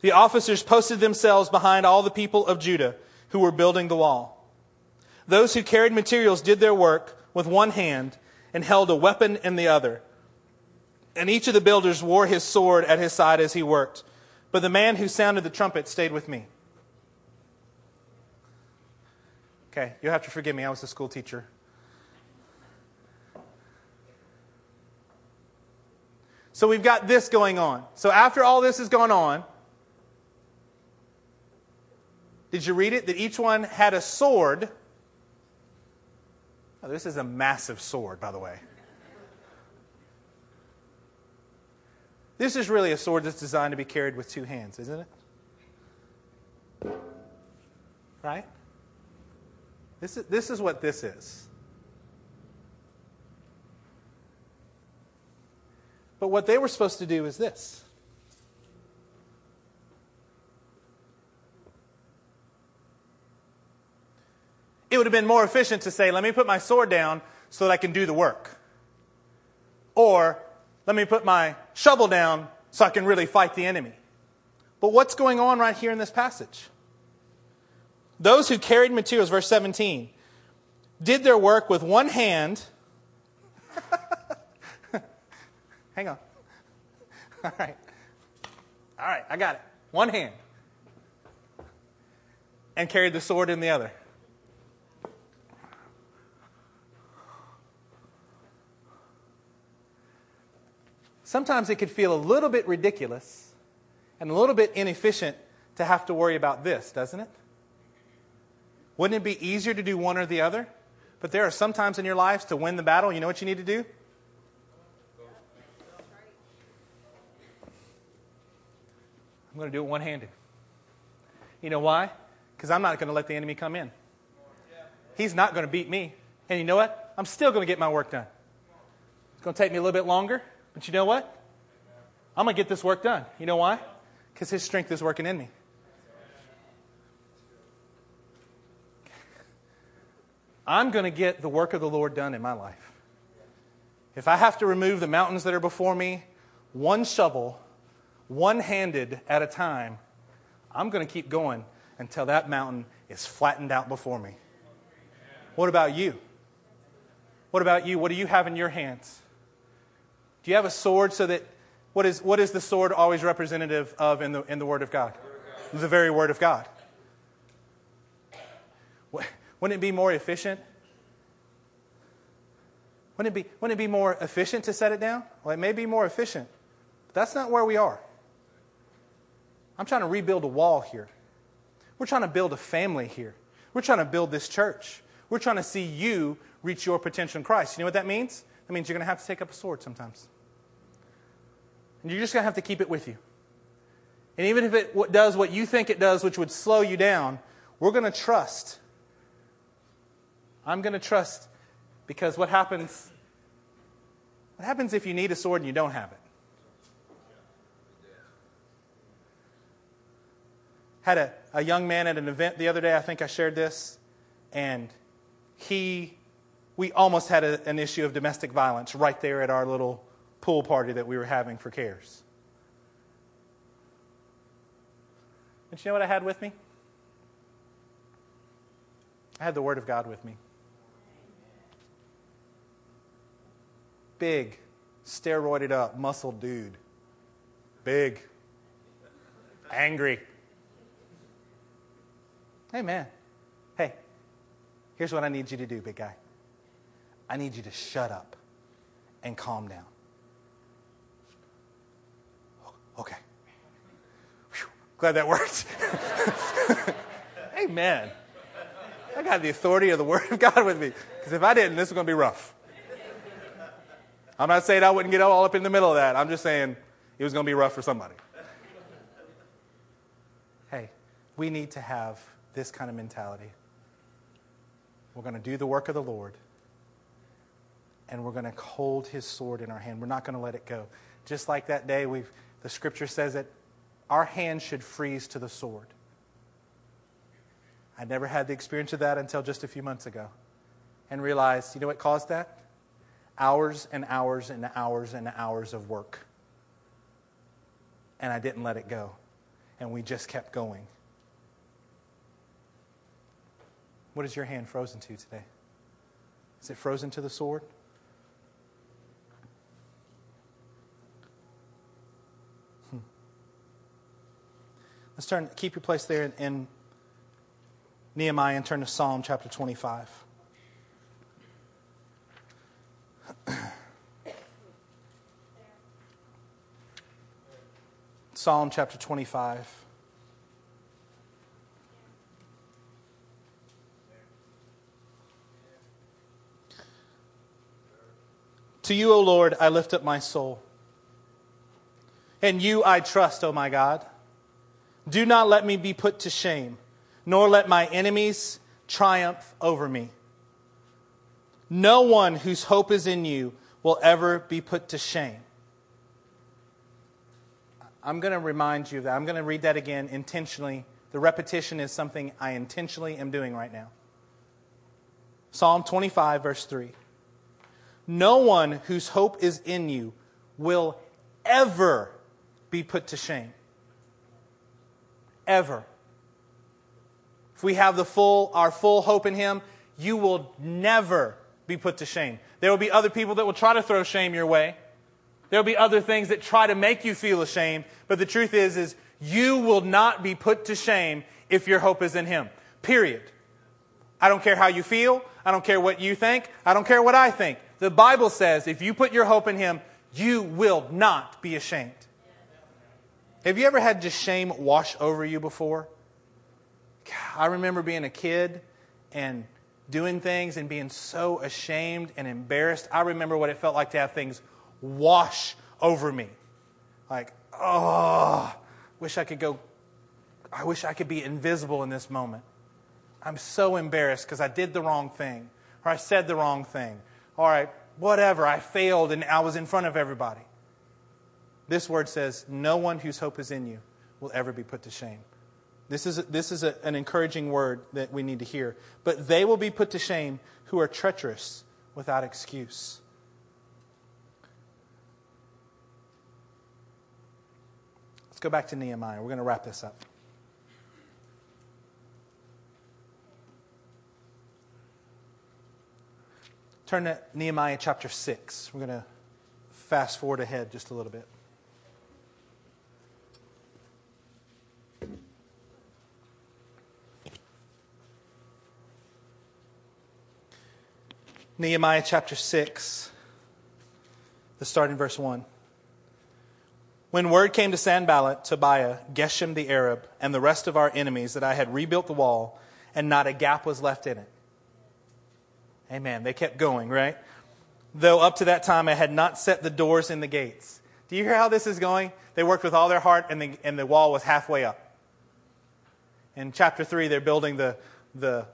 The officers posted themselves behind all the people of Judah who were building the wall. Those who carried materials did their work with one hand and held a weapon in the other. And each of the builders wore his sword at his side as he worked. But the man who sounded the trumpet stayed with me. Okay, you'll have to forgive me. I was a school teacher. So we've got this going on. So after all this has gone on, did you read it? That each one had a sword Oh, this is a massive sword, by the way. This is really a sword that's designed to be carried with two hands, isn't it? Right? This is, this is what this is. But what they were supposed to do is this It would have been more efficient to say, let me put my sword down so that I can do the work. Or, let me put my shovel down so I can really fight the enemy. But what's going on right here in this passage? Those who carried materials, verse 17, did their work with one hand. Hang on. All right. All right, I got it. One hand. And carried the sword in the other. sometimes it could feel a little bit ridiculous and a little bit inefficient to have to worry about this, doesn't it? Wouldn't it be easier to do one or the other? But there are some times in your lives to win the battle, you know what you need to do? I'm going to do it one handed. You know why? Because I'm not going to let the enemy come in. He's not going to beat me. And you know what? I'm still going to get my work done. It's going to take me a little bit longer. But you know what? I'm going to get this work done. You know why? Because His strength is working in me. I'm going to get the work of the Lord done in my life. If I have to remove the mountains that are before me, one shovel, one handed at a time, I'm going to keep going until that mountain is flattened out before me. What about you? What about you? What do you have in your hands? Do you have a sword so that what is, what is the sword always representative of in the, in the Word of God? The very Word of God. Wouldn't it be more efficient? Wouldn't it be, wouldn't it be more efficient to set it down? Well, it may be more efficient, but that's not where we are. I'm trying to rebuild a wall here. We're trying to build a family here. We're trying to build this church. We're trying to see you reach your potential in Christ. You know what that means? That means you're going to have to take up a sword sometimes. And you're just going to have to keep it with you. And even if it does what you think it does, which would slow you down, we're going to trust. I'm going to trust because what happens what happens if you need a sword and you don't have it? Had a, a young man at an event the other day, I think I shared this, and he we almost had a, an issue of domestic violence right there at our little pool party that we were having for CARES. But you know what I had with me? I had the Word of God with me. Big, steroided up, muscled dude. Big, angry. Hey, man. Hey, here's what I need you to do, big guy. I need you to shut up and calm down. Okay. Whew. Glad that worked. Amen. I got the authority of the Word of God with me. Because if I didn't, this was going to be rough. I'm not saying I wouldn't get all up in the middle of that. I'm just saying it was going to be rough for somebody. Hey, we need to have this kind of mentality. We're going to do the work of the Lord, and we're going to hold his sword in our hand. We're not going to let it go. Just like that day, we've, the scripture says that our hand should freeze to the sword. I never had the experience of that until just a few months ago and realized, you know what caused that? Hours and hours and hours and hours of work. And I didn't let it go. And we just kept going. What is your hand frozen to today? Is it frozen to the sword? Hmm. Let's turn, keep your place there in, in Nehemiah and turn to Psalm chapter 25. Psalm chapter 25. To you, O Lord, I lift up my soul. And you I trust, O my God. Do not let me be put to shame nor let my enemies triumph over me. No one whose hope is in you will ever be put to shame. I'm going to remind you of that. I'm going to read that again intentionally. The repetition is something I intentionally am doing right now. Psalm 25, verse 3. No one whose hope is in you will ever be put to shame. Ever. If we have the full, our full hope in Him, you will never be put to shame. There will be other people that will try to throw shame your way. There will be other things that try to make you feel ashamed. But the truth is, is you will not be put to shame if your hope is in Him. Period. I don't care how you feel. I don't care what you think. I don't care what I think. The Bible says if you put your hope in Him, you will not be ashamed. Have you ever had just shame wash over you before? I remember being a kid and doing things and being so ashamed and embarrassed. I remember what it felt like to have things wash over me. Like, oh, wish I could go, I wish I could be invisible in this moment. I'm so embarrassed because I did the wrong thing or I said the wrong thing or I, whatever, I failed and I was in front of everybody. This word says, No one whose hope is in you will ever be put to shame. This is, this is a, an encouraging word that we need to hear. But they will be put to shame who are treacherous without excuse. Let's go back to Nehemiah. We're going to wrap this up. Turn to Nehemiah chapter 6. We're going to fast forward ahead just a little bit. Nehemiah chapter 6, the start in verse 1. When word came to Sanballat, Tobiah, Geshem the Arab, and the rest of our enemies that I had rebuilt the wall, and not a gap was left in it. Amen. They kept going, right? though up to that time I had not set the doors in the gates. Do you hear how this is going? They worked with all their heart, and the, and the wall was halfway up. In chapter 3, they're building the, the,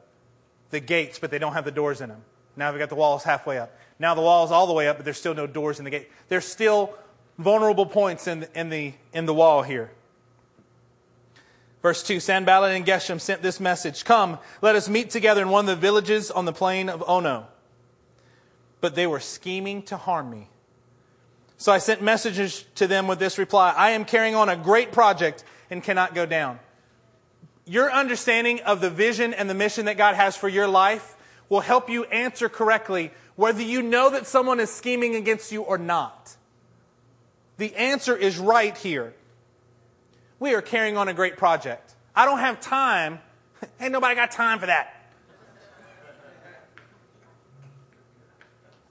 the gates, but they don't have the doors in them. Now they've got the walls halfway up. Now the wall is all the way up, but there's still no doors in the gate. There's still vulnerable points in in the, in the wall here. Verse 2 Sanballat and Geshem sent this message Come, let us meet together in one of the villages on the plain of Ono. But they were scheming to harm me. So I sent messages to them with this reply I am carrying on a great project and cannot go down. Your understanding of the vision and the mission that God has for your life will help you answer correctly whether you know that someone is scheming against you or not. The answer is right here. We are carrying on a great project. I don't have time. Ain't nobody got time for that.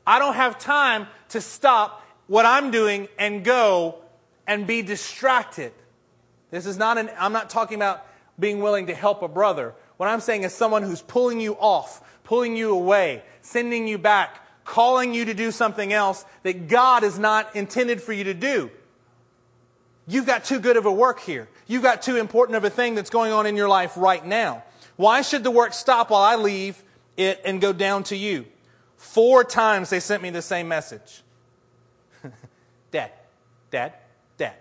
I don't have time to stop what I'm doing and go and be distracted. This is not an, I'm not talking about being willing to help a brother. What I'm saying is someone who's pulling you off, pulling you away, sending you back, calling you to do something else that God is not intended for you to do. You've got too good of a work here. You've got too important of a thing that's going on in your life right now. Why should the work stop while I leave it and go down to you? Four times they sent me the same message Dad, Dad, Dad,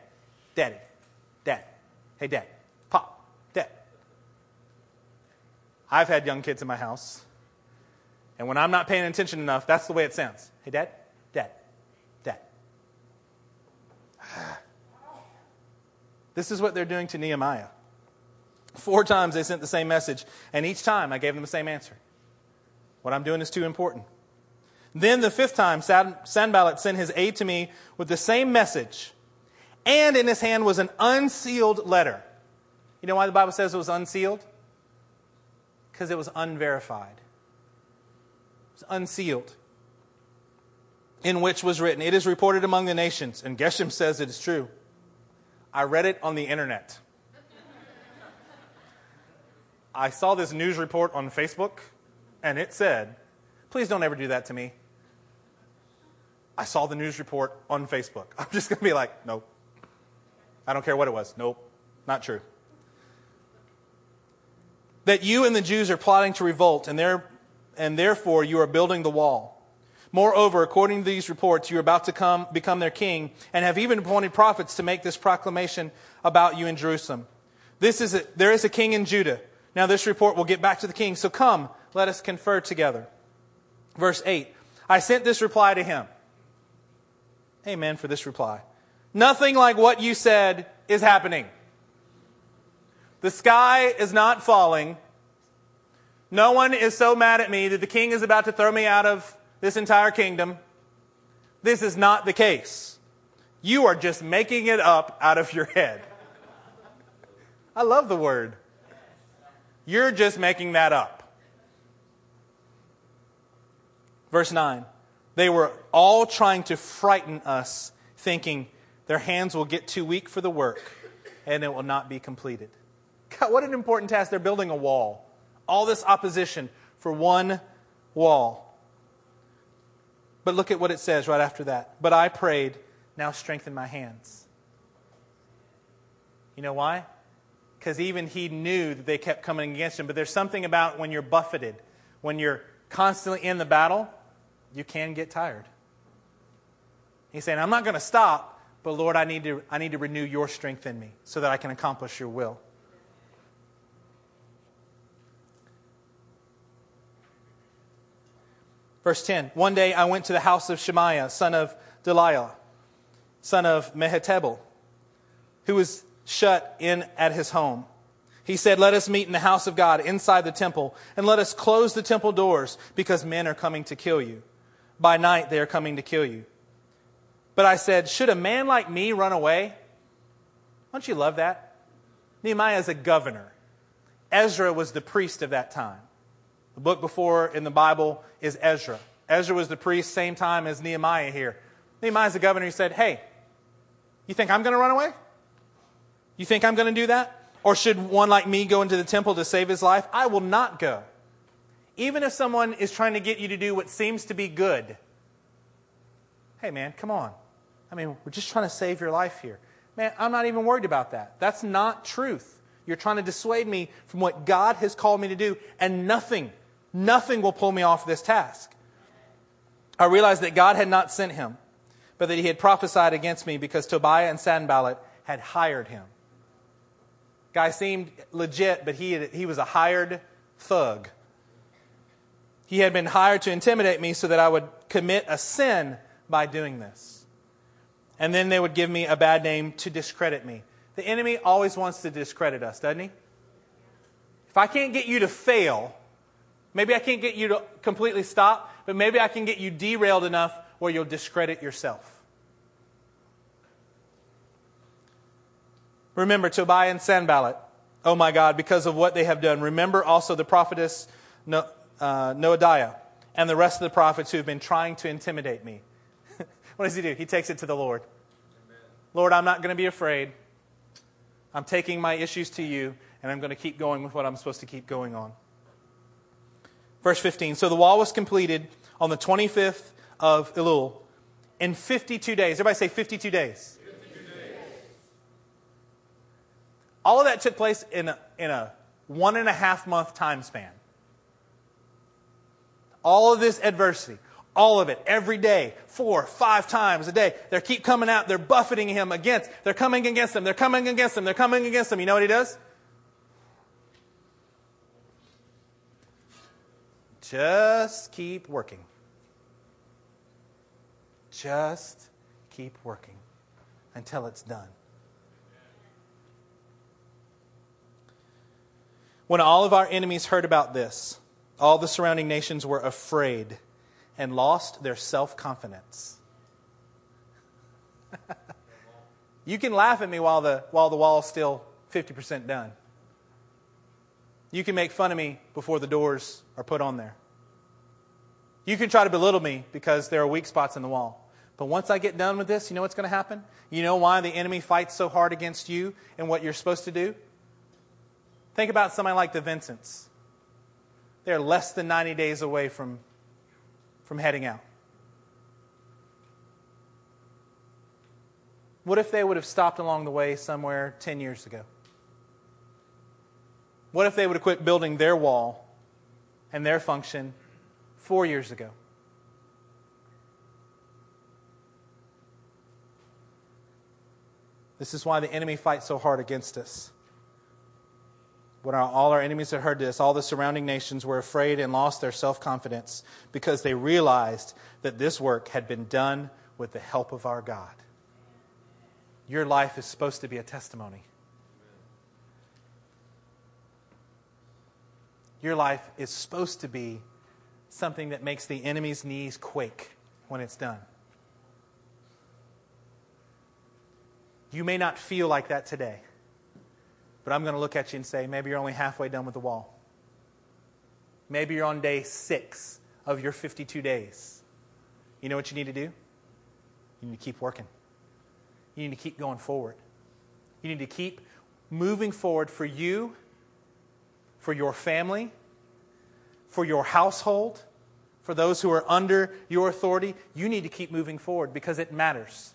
Daddy, Dad. Hey, Dad, Pop, Dad. I've had young kids in my house. And when I'm not paying attention enough, that's the way it sounds. Hey, Dad, Dad, Dad. This is what they're doing to Nehemiah. Four times they sent the same message, and each time I gave them the same answer. What I'm doing is too important. Then the fifth time, Sanballat sent his aide to me with the same message, and in his hand was an unsealed letter. You know why the Bible says it was unsealed? Because it was unverified It was unsealed, in which was written, It is reported among the nations, and Geshem says it is true. I read it on the internet. I saw this news report on Facebook, and it said, Please don't ever do that to me. I saw the news report on Facebook. I'm just going to be like, Nope. I don't care what it was. Nope. Not true. That you and the Jews are plotting to revolt, and and therefore you are building the wall. Moreover, according to these reports, you are about to come, become their king and have even appointed prophets to make this proclamation about you in Jerusalem. This is a, there is a king in Judah. Now this report will get back to the king. So come, let us confer together. Verse 8. I sent this reply to him. Amen for this reply. Nothing like what you said is happening. The sky is not falling no one is so mad at me that the king is about to throw me out of this entire kingdom. This is not the case. You are just making it up out of your head. I love the word. You're just making that up. Verse 9. They were all trying to frighten us, thinking their hands will get too weak for the work and it will not be completed. God, what an important task. They're building a wall. All this opposition for one wall. But look at what it says right after that. But I prayed, now strengthen my hands. You know why? Because even he knew that they kept coming against him. But there's something about when you're buffeted, when you're constantly in the battle, you can get tired. He's saying, I'm not going to stop, but Lord, I need, to, I need to renew your strength in me so that I can accomplish your will. Verse 10 One day I went to the house of Shemaiah, son of Delaiah, son of Mehetabel, who was shut in at his home. He said, Let us meet in the house of God inside the temple, and let us close the temple doors, because men are coming to kill you. By night they are coming to kill you. But I said, Should a man like me run away? Don't you love that? Nehemiah is a governor. Ezra was the priest of that time. The book before in the Bible is Ezra. Ezra was the priest, same time as Nehemiah here. Nehemiah's the governor. He said, Hey, you think I'm going to run away? You think I'm going to do that? Or should one like me go into the temple to save his life? I will not go. Even if someone is trying to get you to do what seems to be good, hey, man, come on. I mean, we're just trying to save your life here. Man, I'm not even worried about that. That's not truth. You're trying to dissuade me from what God has called me to do, and nothing, nothing will pull me off this task. I realized that God had not sent him, but that he had prophesied against me because Tobiah and Sanballat had hired him. Guy seemed legit, but he, had, he was a hired thug. He had been hired to intimidate me so that I would commit a sin by doing this. And then they would give me a bad name to discredit me. The enemy always wants to discredit us, doesn't he? If I can't get you to fail, maybe I can't get you to completely stop, but maybe I can get you derailed enough where you'll discredit yourself. Remember Tobiah and Sanballat. Oh my God, because of what they have done. Remember also the prophetess no, uh, Noadiah and the rest of the prophets who have been trying to intimidate me. what does he do? He takes it to the Lord. Amen. Lord, I'm not going to be afraid. I'm taking my issues to you, and I'm going to keep going with what I'm supposed to keep going on. Verse 15 So the wall was completed on the 25th of Elul in 52 days. Everybody say 52 days. 52 days. All of that took place in a, in a one and a half month time span. All of this adversity, all of it, every day, four, five times a day. They keep coming out. They're buffeting him against. They're coming against him. They're coming against him. They're coming against him. You know what he does? Just keep working. Just keep working until it's done. When all of our enemies heard about this, all the surrounding nations were afraid and lost their self confidence. you can laugh at me while the, while the wall's still 50% done. You can make fun of me before the doors are put on there. You can try to belittle me because there are weak spots in the wall. But once I get done with this, you know what's going to happen? You know why the enemy fights so hard against you and what you're supposed to do? Think about somebody like the Vincents. They're less than 90 days away from, from heading out. What if they would have stopped along the way somewhere 10 years ago? What if they would have quit building their wall and their function four years ago? This is why the enemy fights so hard against us. When our, all our enemies had heard this, all the surrounding nations were afraid and lost their self confidence because they realized that this work had been done with the help of our God. Your life is supposed to be a testimony. Your life is supposed to be something that makes the enemy's knees quake when it's done. You may not feel like that today. But I'm going to look at you and say, maybe you're only halfway done with the wall. Maybe you're on day six of your 52 days. You know what you need to do? You need to keep working. You need to keep going forward. You need to keep moving forward for you, for your family, for your household, for those who are under your authority. You need to keep moving forward because it matters.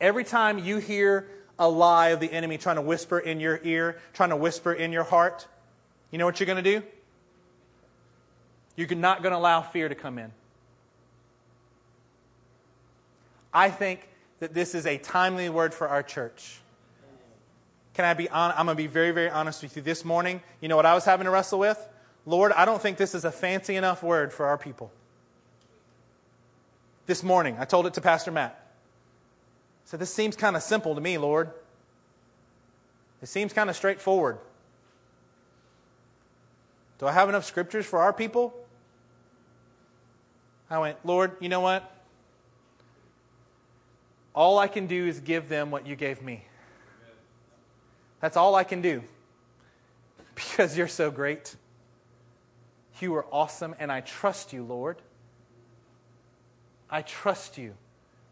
Every time you hear a lie of the enemy trying to whisper in your ear, trying to whisper in your heart, you know what you're going to do? You're not going to allow fear to come in. I think that this is a timely word for our church. Can I be on, I'm going to be very, very honest with you. This morning, you know what I was having to wrestle with? Lord, I don't think this is a fancy enough word for our people. This morning, I told it to Pastor Matt. So this seems kind of simple to me, Lord. It seems kind of straightforward. Do I have enough scriptures for our people? I went, Lord, you know what? All I can do is give them what you gave me. That's all I can do. Because you're so great. You are awesome, and I trust you, Lord. I trust you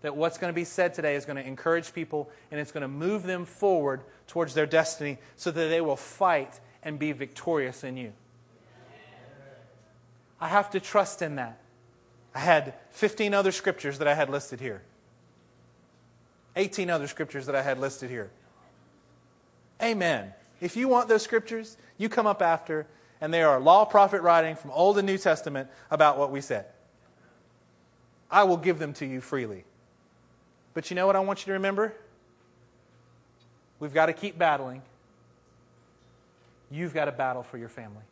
that what's going to be said today is going to encourage people and it's going to move them forward towards their destiny so that they will fight and be victorious in you. I have to trust in that. I had 15 other scriptures that I had listed here. 18 other scriptures that I had listed here. Amen. If you want those scriptures, you come up after, and they are law prophet writing from Old and New Testament about what we said. I will give them to you freely. But you know what I want you to remember? We've got to keep battling. You've got to battle for your family.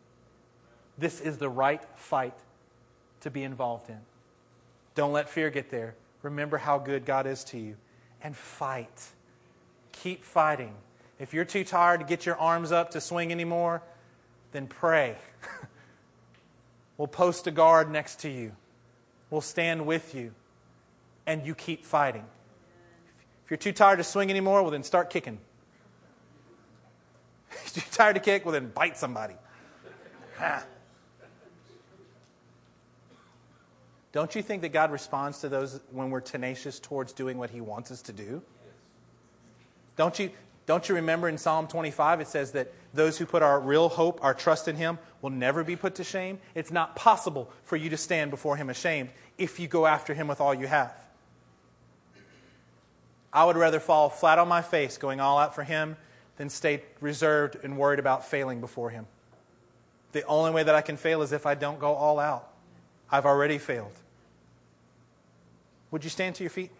This is the right fight to be involved in. Don't let fear get there. Remember how good God is to you and fight. Keep fighting. If you're too tired to get your arms up to swing anymore, then pray. we'll post a guard next to you, we'll stand with you, and you keep fighting. If you're too tired to swing anymore, well, then start kicking. If you're tired to kick, well, then bite somebody. Don't you think that God responds to those when we're tenacious towards doing what He wants us to do? Don't you, don't you remember in Psalm 25 it says that those who put our real hope, our trust in Him, will never be put to shame? It's not possible for you to stand before Him ashamed if you go after Him with all you have. I would rather fall flat on my face going all out for Him than stay reserved and worried about failing before Him. The only way that I can fail is if I don't go all out. I've already failed. Would you stand to your feet?